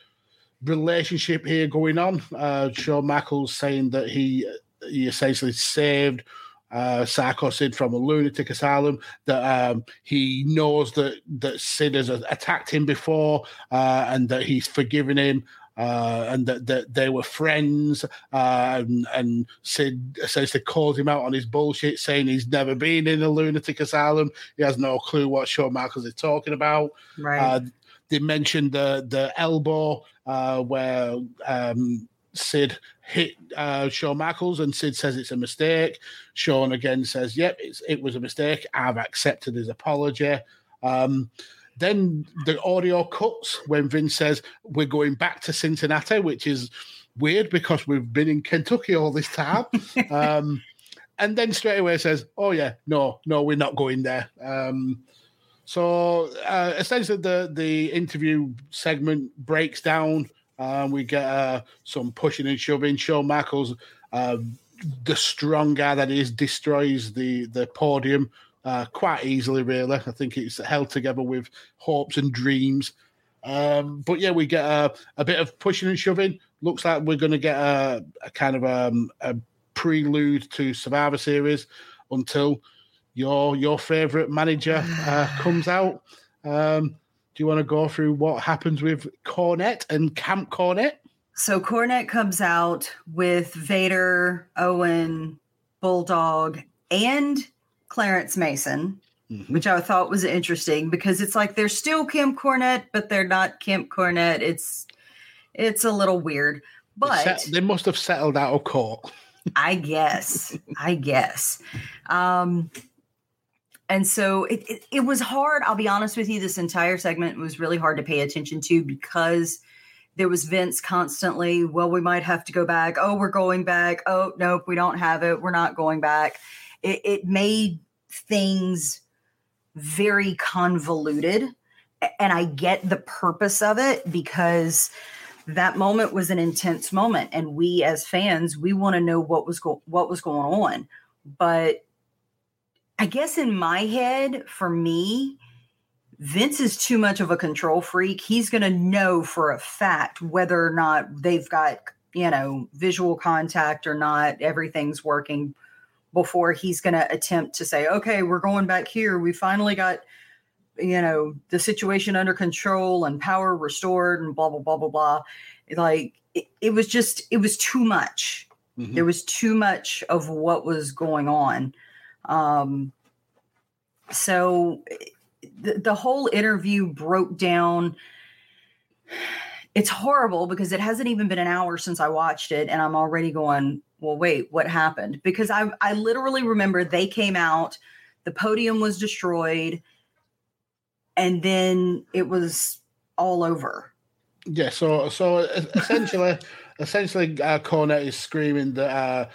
relationship here going on. Uh, Shawn Michaels saying that he he essentially saved uh, Sid from a lunatic asylum. That um, he knows that that Sid has attacked him before, uh, and that he's forgiven him. Uh, and that, that they were friends, uh, and, and Sid essentially called him out on his bullshit, saying he's never been in a lunatic asylum. He has no clue what Shawn Michaels is talking about. Right. Uh, they mentioned the the elbow uh, where um, Sid hit uh, Shawn Michaels, and Sid says it's a mistake. Shawn again says, "Yep, it's, it was a mistake. I've accepted his apology." Um, then the audio cuts when Vince says, "We're going back to Cincinnati," which is weird because we've been in Kentucky all this time. um, and then straight away says, "Oh yeah, no, no, we're not going there." Um, so uh, essentially, the the interview segment breaks down. Um, we get uh, some pushing and shoving. Shawn Michaels, uh, the strong guy that is, destroys the the podium uh, quite easily. Really, I think it's held together with hopes and dreams. Um, but yeah, we get a, a bit of pushing and shoving. Looks like we're going to get a, a kind of um, a prelude to Survivor Series until your your favorite manager uh, comes out. Um, do you want to go through what happens with Cornette and Camp Cornette? So Cornette comes out with Vader, Owen, Bulldog, and Clarence Mason, which I thought was interesting because it's like they're still Camp Cornette, but they're not Camp Cornette. It's it's a little weird, but they must have settled out of court. I guess. I guess. Um, and so it, it, it was hard. I'll be honest with you. This entire segment was really hard to pay attention to because there was Vince constantly, well, we might have to go back. Oh, we're going back. Oh, nope, we don't have it. We're not going back. It, it made things very convoluted. And I get the purpose of it because that moment was an intense moment. And we as fans we want to know what was go- what was going on. But i guess in my head for me vince is too much of a control freak. He's going to know for a fact whether or not they've got you know visual contact or not everything's working before he's going to attempt to say, okay, we're going back here. We finally got, you know, the situation under control and power restored and blah, blah, blah, blah, blah. Like it, it was just, it was too much. Mhm. There was too much of what was going on. Um, so the, the whole interview broke down it's horrible because it hasn't even been an hour since I watched it, and I'm already going, well, wait, what happened? Because I I literally remember they came out, the podium was destroyed, and then it was all over. Yeah, so so essentially, essentially, uh, Cornette is screaming that uh,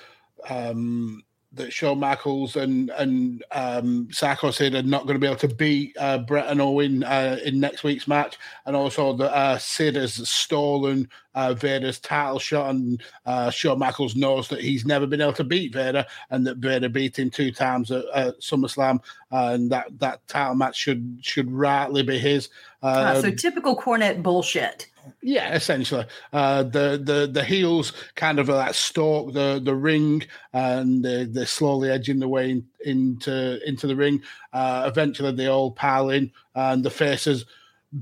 um, that Shawn Michaels and and um, Sycho Sid are not going to be able to beat uh, Bret and Owen uh, in next week's match, and also that uh, Sid has stolen uh, Vader's title shot, and uh, Shawn Michaels knows that he's never been able to beat Vader, and that Vader beat him two times at, at SummerSlam, and that that title match should should rightly be his. Ah, so Um, typical Cornette bullshit. yeah, essentially, uh, the the the heels kind of like stalk the the ring, and they're, they're slowly edging the way in, into into the ring. Uh, eventually, they all pile in, and the faces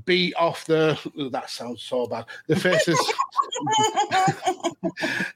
beat off the. That sounds so bad. The faces,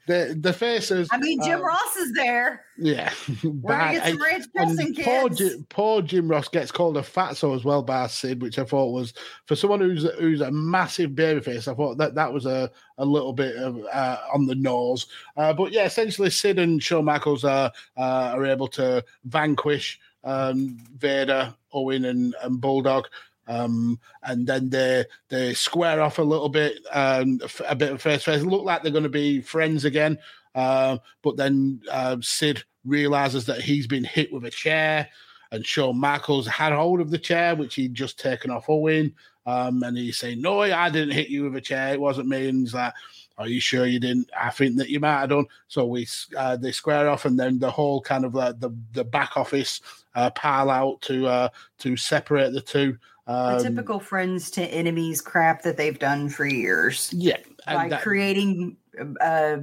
the the faces. I mean, Jim uh, Ross is there. yeah, We're gonna get some ranch dressing, poor, kids. Poor Jim Ross gets called a fatso as well by Sid, which I thought was for someone who's who's a massive babyface. I thought that that was a, a little bit of uh, on the nose. Uh, but yeah, essentially, Sid and Shawn Michaels are uh, are able to vanquish um, Vader, Owen, and, and Bulldog. Um, and then they they square off a little bit, um, a bit of face to face. Look like they're going to be friends again. Uh, but then uh, Sid realizes that he's been hit with a chair, and Shawn Michaels had hold of the chair, which he'd just taken off Owen. Um, and he's saying, No, I didn't hit you with a chair. It wasn't me. And he's like, Are you sure you didn't? I think that you might have done. So we uh, they square off, and then the whole kind of like the, the back office uh, pile out to uh, to separate the two. Um, typical friends to enemies crap that they've done for years. Yeah, by that- creating uh,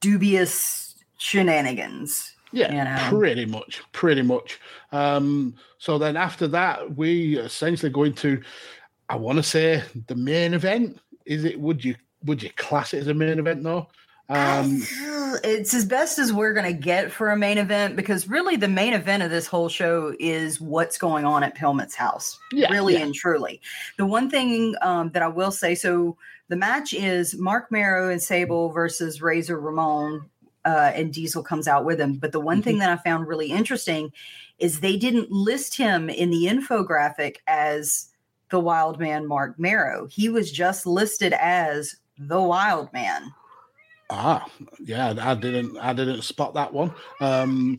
dubious shenanigans. Yeah, you know? pretty much, pretty much. Um, so then after that, we essentially go into, I want to say, the main event. Is it? Would you would you class it as a main event though? Um, it's as best as we're going to get for a main event because really the main event of this whole show is what's going on at Pillman's house. Yeah, really yeah. and truly. The one thing um, that I will say so the match is Marc Mero and Sable versus Razor Ramon. Uh, and Diesel comes out with him. But the one Mm-hmm. thing that I found really interesting is they didn't list him in the infographic as the Wild Man Marc Mero. He was just listed as the Wild Man. Ah, yeah, I didn't, I didn't spot that one. Um,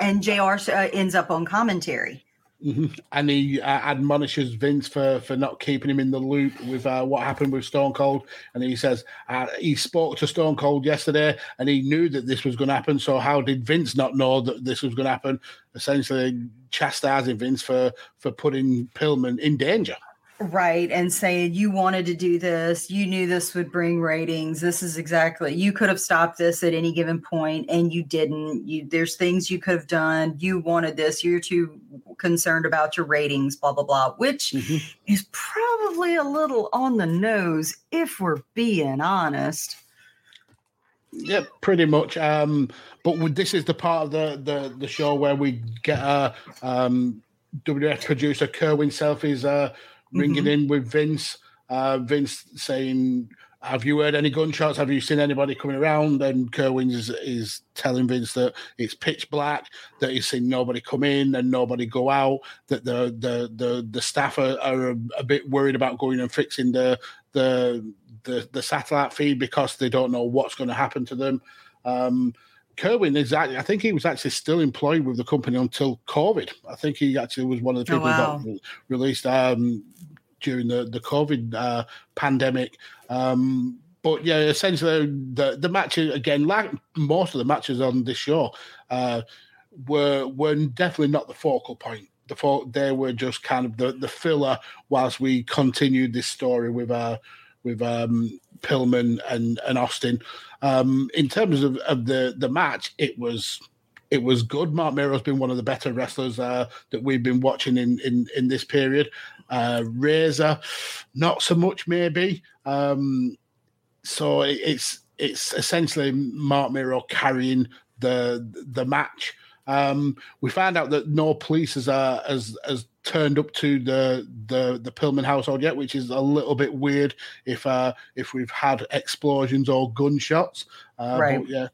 and Jr. Uh, ends up on commentary. Mhm. And he uh, admonishes Vince for for not keeping him in the loop with uh, what happened with Stone Cold. And he says uh, he spoke to Stone Cold yesterday, and he knew that this was going to happen. So how did Vince not know that this was going to happen? Essentially, chastising Vince for for putting Pillman in danger. Right. And saying you wanted to do this, you knew this would bring ratings. This is exactly you could have stopped this at any given point and you didn't. You there's things you could have done. You wanted this, you're too concerned about your ratings, blah blah blah, which is probably a little on the nose if we're being honest. Yeah, pretty much. Um, but this is the part of the, the, the show where we get a um, WF producer Kerwin Silfies uh, ringing in with Vince. Uh, Vince saying, "Have you heard any gunshots? Have you seen anybody coming around?" And Kerwin is, is telling Vince that it's pitch black, that he's seen nobody come in and nobody go out. That the the the, the staff are, are a, a bit worried about going and fixing the the the, the satellite feed because they don't know what's going to happen to them. Um, Kerwin is I think he was actually still employed with the company until COVID. I think he actually was one of the Oh, people wow. that re- released um, during the, the COVID uh, pandemic. Um, but yeah, essentially the the matches again, like most of the matches on this show, uh, were were definitely not the focal point. The fo- they were just kind of the, the filler whilst we continued this story with uh with um, Pillman and and Austin. Um, in terms of, of the the match, it was it was good. Marc Mero's been one of the better wrestlers uh, that we've been watching in in, in this period. Uh, Razor, not so much maybe. Um, so it, it's it's essentially Mark Mero carrying the the match. Um, we found out that no police has, uh, has has turned up to the the the Pillman household yet, which is a little bit weird if uh, if we've had explosions or gunshots. Uh, Right. But yeah,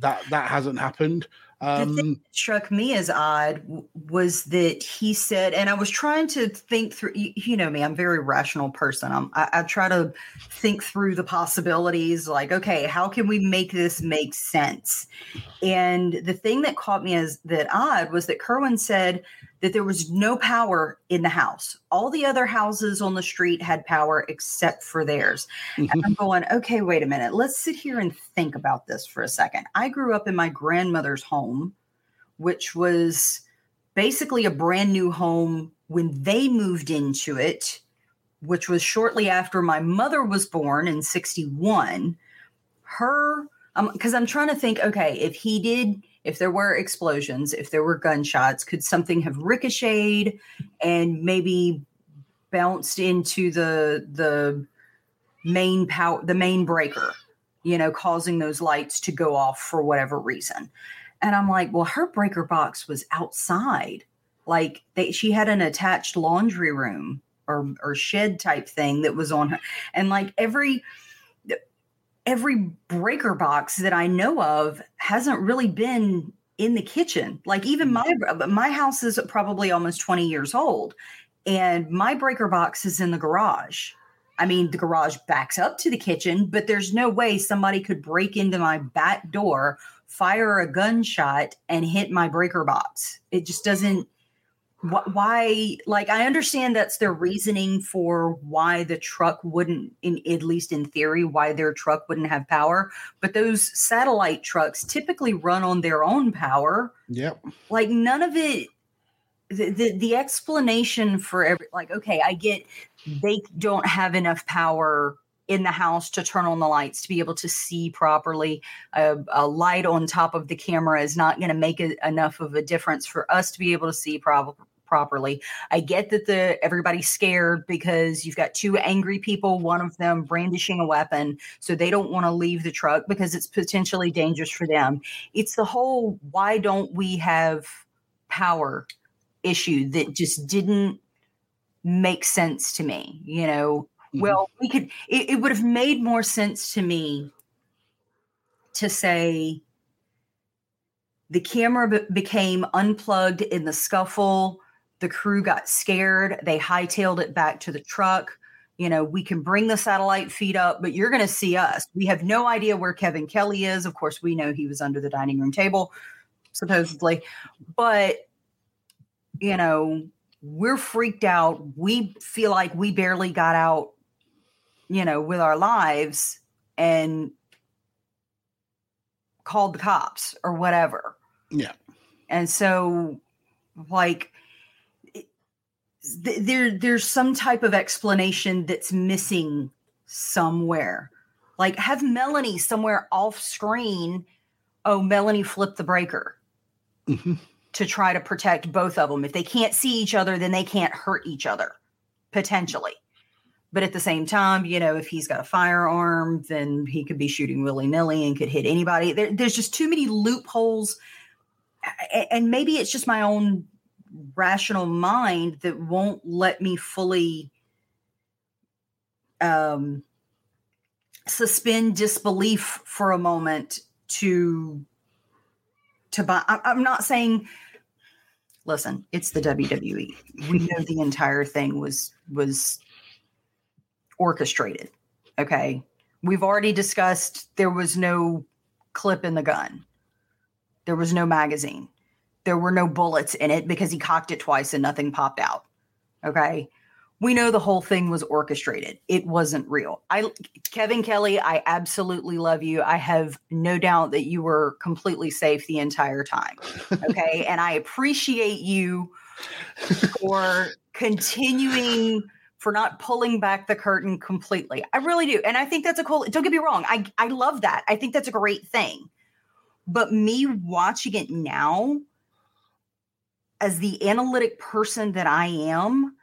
that that hasn't happened. the thing Um, that struck me as odd was that he said, and I was trying to think through. You, you know me; I'm a very rational person. I'm, I, I try to think through the possibilities. Like, okay, how can we make this make sense? And the thing that caught me as that odd was that Kerwin said that there was no power in the house. All the other houses on the street had power except for theirs. And mm-hmm. I'm going, okay, wait a minute. Let's sit here and think about this for a second. I grew up in my grandmother's home, which was basically a brand new home when they moved into it, which was shortly after my mother was born in 61. Her, um, because I'm trying to think, okay, if he did, if there were explosions, if there were gunshots, could something have ricocheted and maybe bounced into the the main power the main breaker you know causing those lights to go off for whatever reason? And i'm like well her breaker box was outside. Like they she had an attached laundry room or or shed type thing that was on her and like every every breaker box that i know of hasn't really been in the kitchen like even mm. my my house is probably almost 20 years old and my breaker box is in the garage I mean, the garage backs up to the kitchen, but there's no way somebody could break into my back door, fire a gunshot, and hit my breaker box. It just doesn't. Wh- Why? Like, I understand that's their reasoning for why the truck wouldn't, in at least in theory, why their truck wouldn't have power. But those satellite trucks typically run on their own power yep. like none of it the, the the explanation for every like okay i get they don't have enough power in the house to turn on the lights to be able to see properly a, a light on top of the camera is not going to make a, enough of a difference for us to be able to see prob- properly. I get that the everybody's scared because you've got two angry people one of them brandishing a weapon so they don't want to leave the truck because it's potentially dangerous for them. It's the whole why don't we have power issue that just didn't make sense to me you know? Mm-hmm. Well we could it, it would have made more sense to me to say the camera be- became unplugged in the scuffle the crew got scared they hightailed it back to the truck. You know we can bring the satellite feed up but you're going to see us. We have no idea where kevin kelly is. Of course we know he was under the dining room table supposedly. But you know we're freaked out. We feel like we barely got out you know with our lives and called the cops or whatever. Yeah. and so like th- there there's some type of explanation that's missing somewhere. Like have melanie somewhere off screen oh melanie flipped the breaker mm-hmm. to try to protect both of them if they can't see each other then they can't hurt each other potentially. But at the same time you know if he's got a firearm then he could be shooting willy-nilly and could hit anybody. There, there's just too many loopholes. And maybe it's just my own rational mind that won't let me fully um suspend disbelief for a moment to to buy I- i'm not saying listen it's the wwe we know the entire thing was was orchestrated okay? We've already discussed there was no clip in the gun. There was no magazine there were no bullets in it because he cocked it twice and nothing popped out okay we know the whole thing was orchestrated it wasn't real i kevin kelly i absolutely love you i have no doubt that you were completely safe the entire time okay and i appreciate you for continuing for not pulling back the curtain completely. I really do. And I think that's a cool, don't get me wrong. I, I love that. I think that's a great thing. But me watching it now, as the analytic person that I am,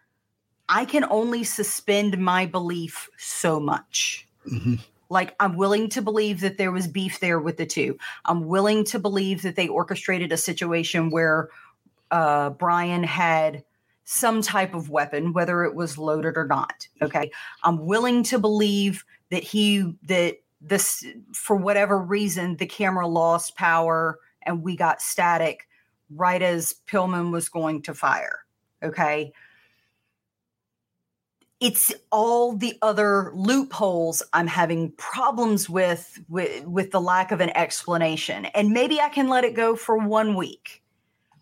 I can only suspend my belief so much. Mm-hmm. Like, I'm willing to believe that there was beef there with the two. I'm willing to believe that they orchestrated a situation where uh, Brian had some type of weapon, whether it was loaded or not. Okay. I'm willing to believe that he, that this, for whatever reason, the camera lost power and we got static right as Pillman was going to fire. Okay? It's all the other loopholes i'm having problems with, with with the lack of an explanation. And maybe i can let it go for one week.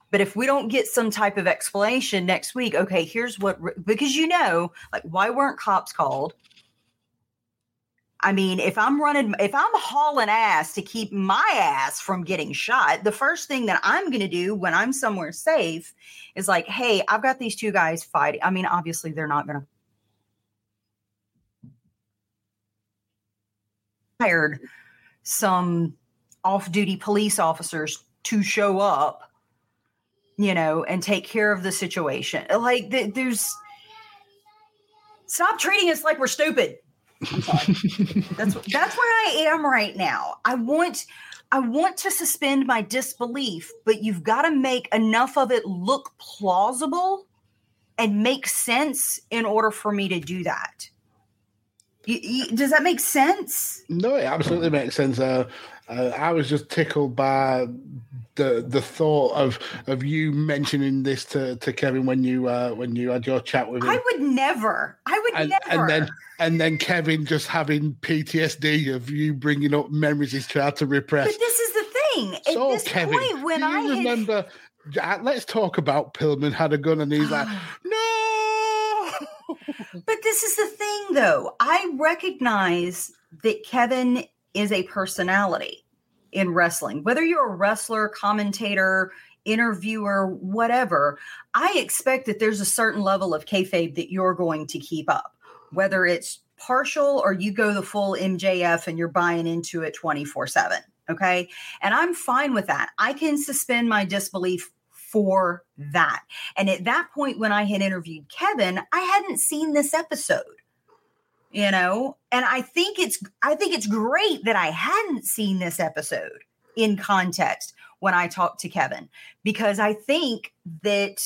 But if we don't get some type of explanation next week okay here's what because you know like why weren't cops called I mean, if I'm running, if I'm hauling ass to keep my ass from getting shot, the first thing that I'm going to do when I'm somewhere safe is like, hey, I've got these two guys fighting. I mean, obviously, they're not going to hired some off-duty police officers to show up you know and take care of the situation like th- there's stop treating us like we're stupid that's that's where i am right now i want i want to suspend my disbelief but you've got to make enough of it look plausible and make sense in order for me to do that does that make sense? No, it absolutely makes sense. Uh, uh, I was just tickled by the the thought of of you mentioning this to, to Kevin when you uh, when you had your chat with him. I would never. I would and, never. And then and then Kevin just having PTSD of you bringing up memories he's tried to repress. But this is the thing. So At this Kevin, point, when do you I remember? Had... Let's talk about Pillman had a gun, and he's like, no. But this is the thing, though. I recognize that Kevin is a personality in wrestling. Whether you're a wrestler, commentator, interviewer, whatever, I expect that there's a certain level of kayfabe that you're going to keep up. Whether it's partial or you go the full MJF and you're buying into it 24 7. Okay. And I'm fine with that. I can suspend my disbelief for that. And at that point, when I had interviewed Kevin, I hadn't seen this episode you know? And i think it's i think it's great that i hadn't seen this episode in context when i talked to kevin because i think that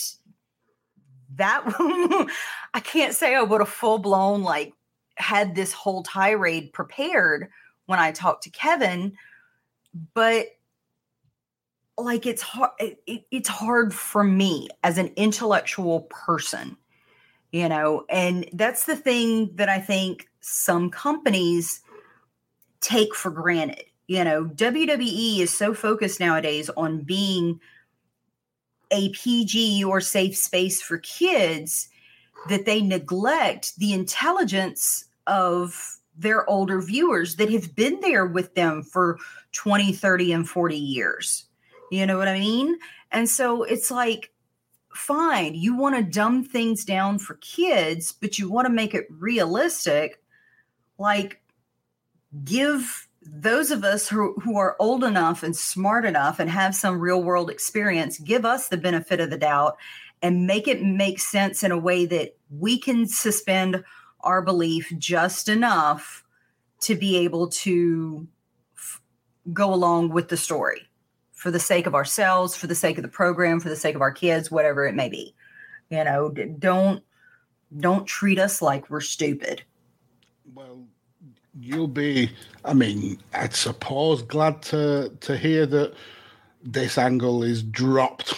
that i can't say i would have full blown like had this whole tirade prepared when i talked to kevin but like it's hard it, it's hard for me as an intellectual person you know and that's the thing that i think some companies take for granted you know wwe is so focused nowadays on being a pg or safe space for kids that they neglect the intelligence of their older viewers that have been there with them for 20 30 and 40 years. You know what i mean? And so it's like fine, you want to dumb things down for kids, but you want to make it realistic. Like, give those of us who, who are old enough and smart enough and have some real world experience, give us the benefit of the doubt and make it make sense in a way that we can suspend our belief just enough to be able to f- go along with the story for the sake of ourselves, for the sake of the program, for the sake of our kids, whatever it may be. You know, don't don't treat us like we're stupid. Well, you'll be. I mean, I suppose glad to to hear that this angle is dropped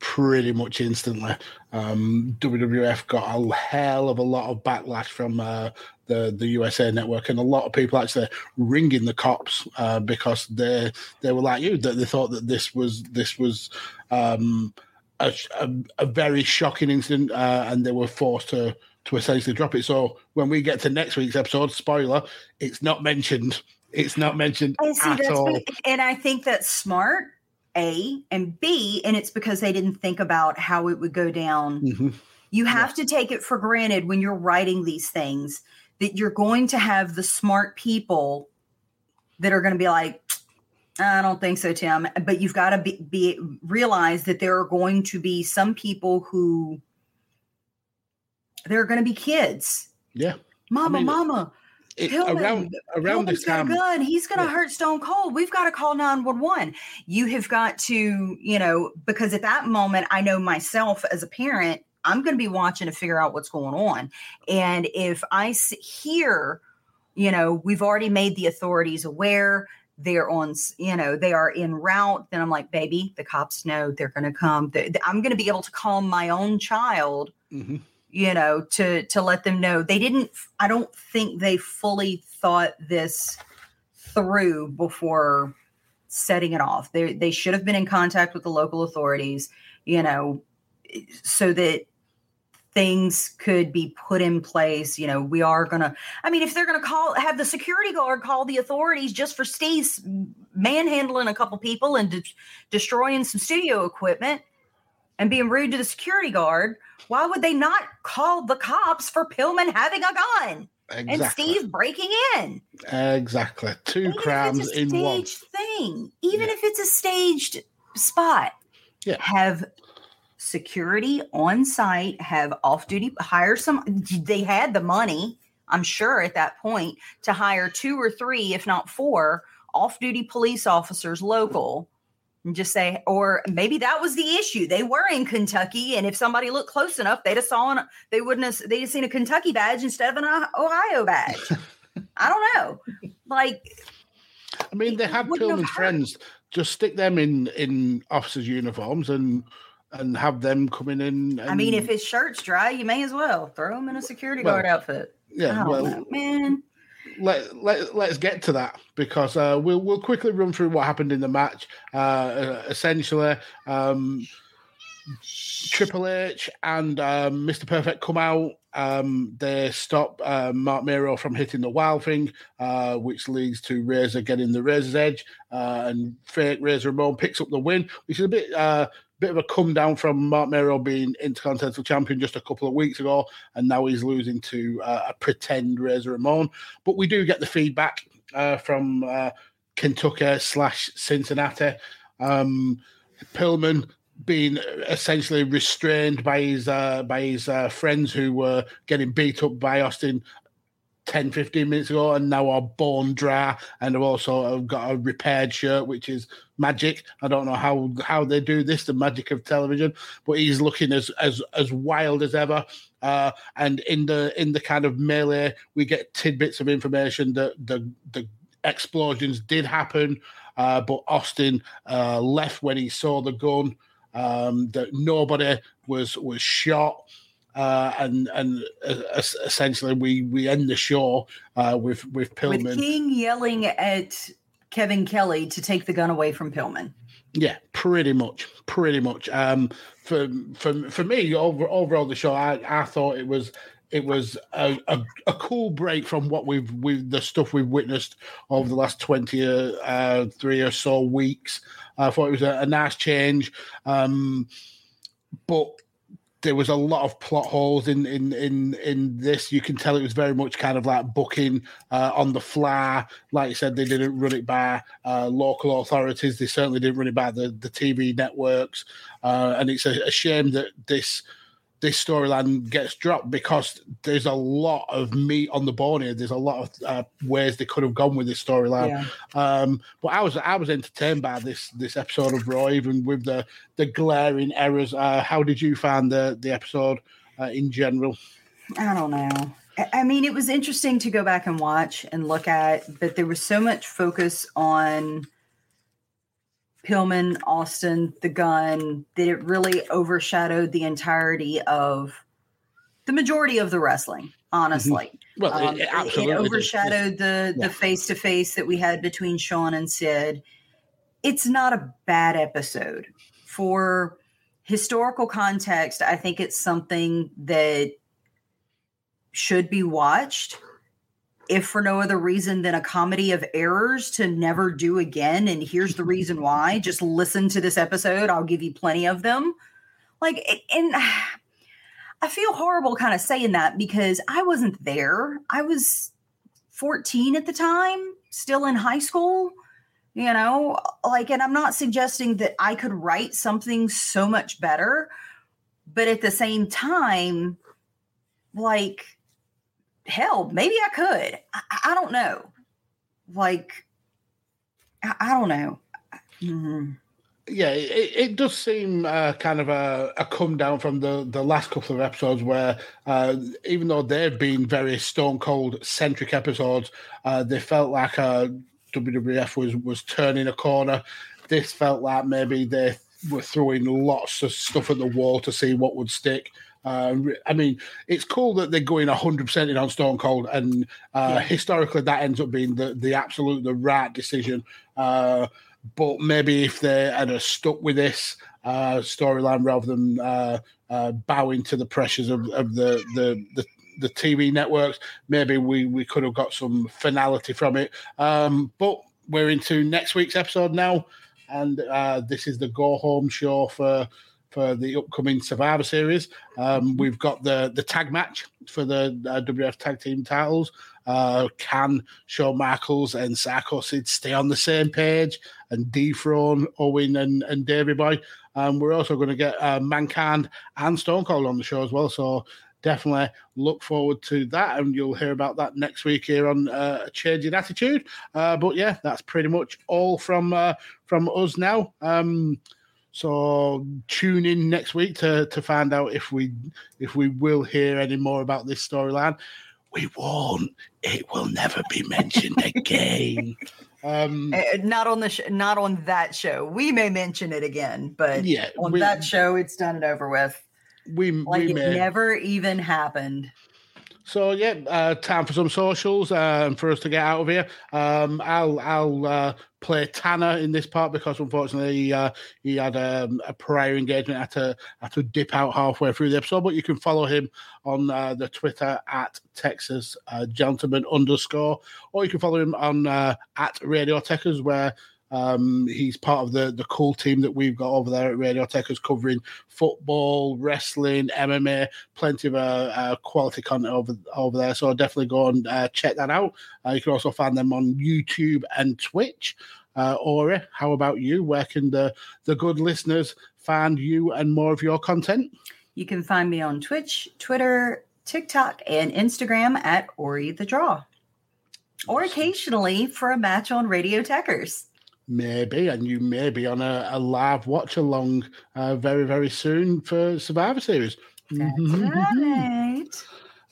pretty much instantly. Um, WWF got a hell of a lot of backlash from uh, the the USA Network, and a lot of people actually ringing the cops uh, because they they were like you that they thought that this was this was um, a, a, a, very shocking incident, uh, and they were forced to to essentially drop it. So when we get to next week's episode, spoiler, it's not mentioned. It's not mentioned at all. And I think that's smart a and B, and it's because they didn't think about how it would go down mm-hmm. You have to take it for granted when you're writing these things that you're going to have the smart people that are going to be like, I don't think so, Tim. But you've got to be, be realize that there are going to be some people who there are going to be kids. Yeah. Mama, mean, mama, It, Pillman, around around Pillman's this time, gun. He's going to Yeah. hurt Stone Cold. We've got to call 911. You have got to, you know, because at that moment, I know myself as a parent, I'm going to be watching to figure out what's going on. And if I hear, you know, we've already made the authorities aware, they're on, you know, they are en route, then I'm like, baby, the cops know they're going to come. I'm going to be able to calm my own child Mhm. you know to to let them know they didn't i don't think they fully thought this through before setting it off they they should have been in contact with the local authorities you know so that things could be put in place you know we are gonna i mean if they're gonna call have the security guard call the authorities just for steve's manhandling a couple people and de- destroying some studio equipment and being rude to the security guard, why would they not call the cops for Pillman having a gun and Steve breaking in? Exactly. Two Even if crimes it's a in one. thing, even Yeah. if it's a staged spot, Yeah. have security on site, have off duty, hire some. They had the money, I'm sure, at that point to hire two or three, if not four, off duty police officers local. And just say, or maybe that was the issue. They were in Kentucky, and if somebody looked close enough, they'd have saw an, they wouldn't have they'd have seen a Kentucky badge instead of an Ohio badge. I don't know. Like I mean, they had wouldn't have Pillman's hurt. friends. Just stick them in in officers' uniforms and and have them coming in. And, I mean, if his shirt's dry, you may as well throw him in a security Well, guard outfit. Yeah, don't well, man. let, let, let's get to that because uh, we'll we'll quickly run through what happened in the match. Uh, uh, essentially, um, Triple H and um, Mr. Perfect come out. Um, they stop uh, Marc Mero from hitting the wild thing, uh, which leads to Razor getting the Razor's Edge, uh, and fake Razor Ramon picks up the win, which is a bit. Bit of a come down from Marc Mero being Intercontinental Champion just a couple of weeks ago, and now he's losing to uh, a pretend Razor Ramon. But we do get the feedback uh, from uh, Kentucky slash Cincinnati. Um, Pillman being essentially restrained by his uh, by his uh, friends who were getting beat up by Austin 10, 15 minutes ago and now are bone dry and have also got a repaired shirt, which is magic. I don't know how how they do this, the magic of television, but he's looking as as as wild as ever. Uh, and in the in the kind of melee, we get tidbits of information that the the explosions did happen, uh, but Austin uh, left when he saw the gun. Um, that nobody was was shot uh, and and uh, essentially we we end the show uh, with with With Pillman. King yelling at Kevin Kelly to take the gun away from Pillman. Yeah, pretty much, pretty much. Um, for for for me, over overall the show, I, I thought it was it was a, a, a cool break from what we've we the stuff we've witnessed over the last twenty uh, uh, three or so weeks. I thought it was a, a nice change, um, but there was a lot of plot holes in in in in this. You can tell it was very much kind of like booking uh, on the fly. Like you said, they didn't run it by uh, local authorities. They certainly didn't run it by the the TV networks. Uh, and it's a, a shame that this this storyline gets dropped because there's a lot of meat on the bone here. There's a lot of uh, ways they could have gone with this storyline. Yeah. Um, but I was I was entertained by this this episode of Raw, even with the the glaring errors. Uh, how did you find the the episode uh, in general? I don't know. I- I mean, it was interesting to go back and watch and look at, but there was so much focus on Pillman, Austin, the gun, that it really overshadowed the entirety of the majority of the wrestling, honestly. Well, it- Um, it absolutely it overshadowed the the face to face that we had between Shawn and Sid. It's not a bad episode for historical context. I think it's something that should be watched, if for no other reason than a comedy of errors to never do again. And here's the reason why: just listen to this episode. I'll give you plenty of them. Like, and I feel horrible kind of saying that because I wasn't there. I was 14 at the time, still in high school, you know, like, and I'm not suggesting that I could write something so much better, but at the same time, like, hell, maybe I could. I, I don't know. Like, I, I don't know. Mm-hmm yeah, it, it does seem uh, kind of a, a come down from the, the last couple of episodes where, uh, even though they've been very Stone Cold centric episodes, uh, they felt like uh, WWF was, was turning a corner. This felt like maybe they were throwing lots of stuff at the wall to see what would stick. Uh, I mean, it's cool that they're going 100% in on Stone Cold, and uh, yeah. historically that ends up being the, the absolute, the right decision. Uh, but maybe if they had stuck with this uh, storyline rather than uh, uh, bowing to the pressures of, of the, the, the the TV networks, maybe we, we could have got some finality from it. Um, but we're into next week's episode now, and uh, this is the go home show for for the upcoming Survivor Series. Um, we've got the the tag match for the uh, WF Tag Team titles. Uh, can Shawn Michaels and Sid stay on the same page and dethrone Owen and, and Davey Boy? Um, we're also going to get uh, Mankind and Stone Cold on the show as well. So definitely look forward to that, and you'll hear about that next week here on uh, Change In Attitude. Uh, but yeah, that's pretty much all from uh, from us now. Um, so tune in next week to to find out if we if we will hear any more about this storyline. We won't. It will never be mentioned again. Um, uh, not on the sh- not on that show. We may mention it again, but yeah, on we, that show, it's done and over with. We like we it may. never even happened. So yeah, uh, time for some socials um, for us to get out of here. Um, I'll I'll uh, play Tanner in this part because unfortunately uh, he had um, a prior engagement. Had to had to dip out halfway through the episode, but you can follow him on uh, the Twitter at Texas uh, Gentleman underscore, or you can follow him on uh, at Radio Techers where um, he's part of the the cool team that we've got over there at Radio Techers covering football, wrestling, MMA, plenty of uh, uh, quality content over over there. So definitely go and uh, check that out. Uh, you can also find them on YouTube and Twitch. Uh, Ori, how about you? Where can the the good listeners find you and more of your content? You can find me on Twitch, Twitter, TikTok, and Instagram at Ori the Draw, or occasionally for a match on Radio Techers maybe, and you may be on a, a live watch along uh, very, very soon for Survivor Series. Right.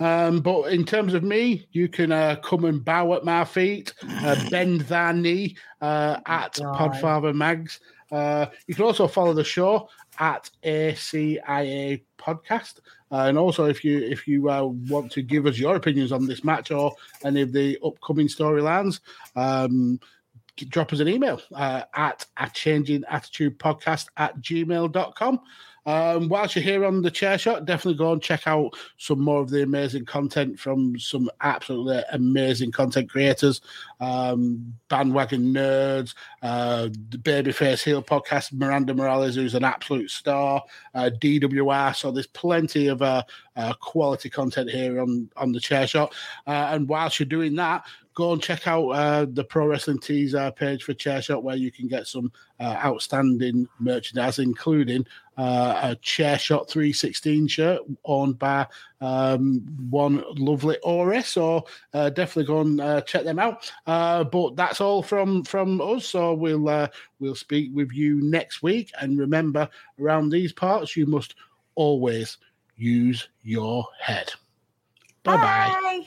Um, but in terms of me, you can uh, come and bow at my feet, uh, bend thy knee uh, oh at God. Podfather Mags. Uh, you can also follow the show at ACIA Podcast, uh, and also if you if you uh, want to give us your opinions on this match or any of the upcoming storylines, um, drop us an email uh, at a changing attitude podcast at gmail.com. Um, whilst you're here on the chair shot, definitely go and check out some more of the amazing content from some absolutely amazing content creators. Um, bandwagon nerds, uh, the Babyface Heel podcast, Miranda Morales, who's an absolute star, uh, DWR. So there's plenty of uh, uh, quality content here on on the chair shot. Uh, and whilst you're doing that, go and check out uh, the Pro Wrestling Tees uh, page for Chair Shot, where you can get some uh, outstanding merchandise, including uh, a Chair Shot 316 shirt owned by um, one lovely Ori. So uh, definitely go and uh, check them out. but that's all from from us. So we'll we'll speak with you next week. And remember, around these parts, you must always use your head. Bye-bye. bye bye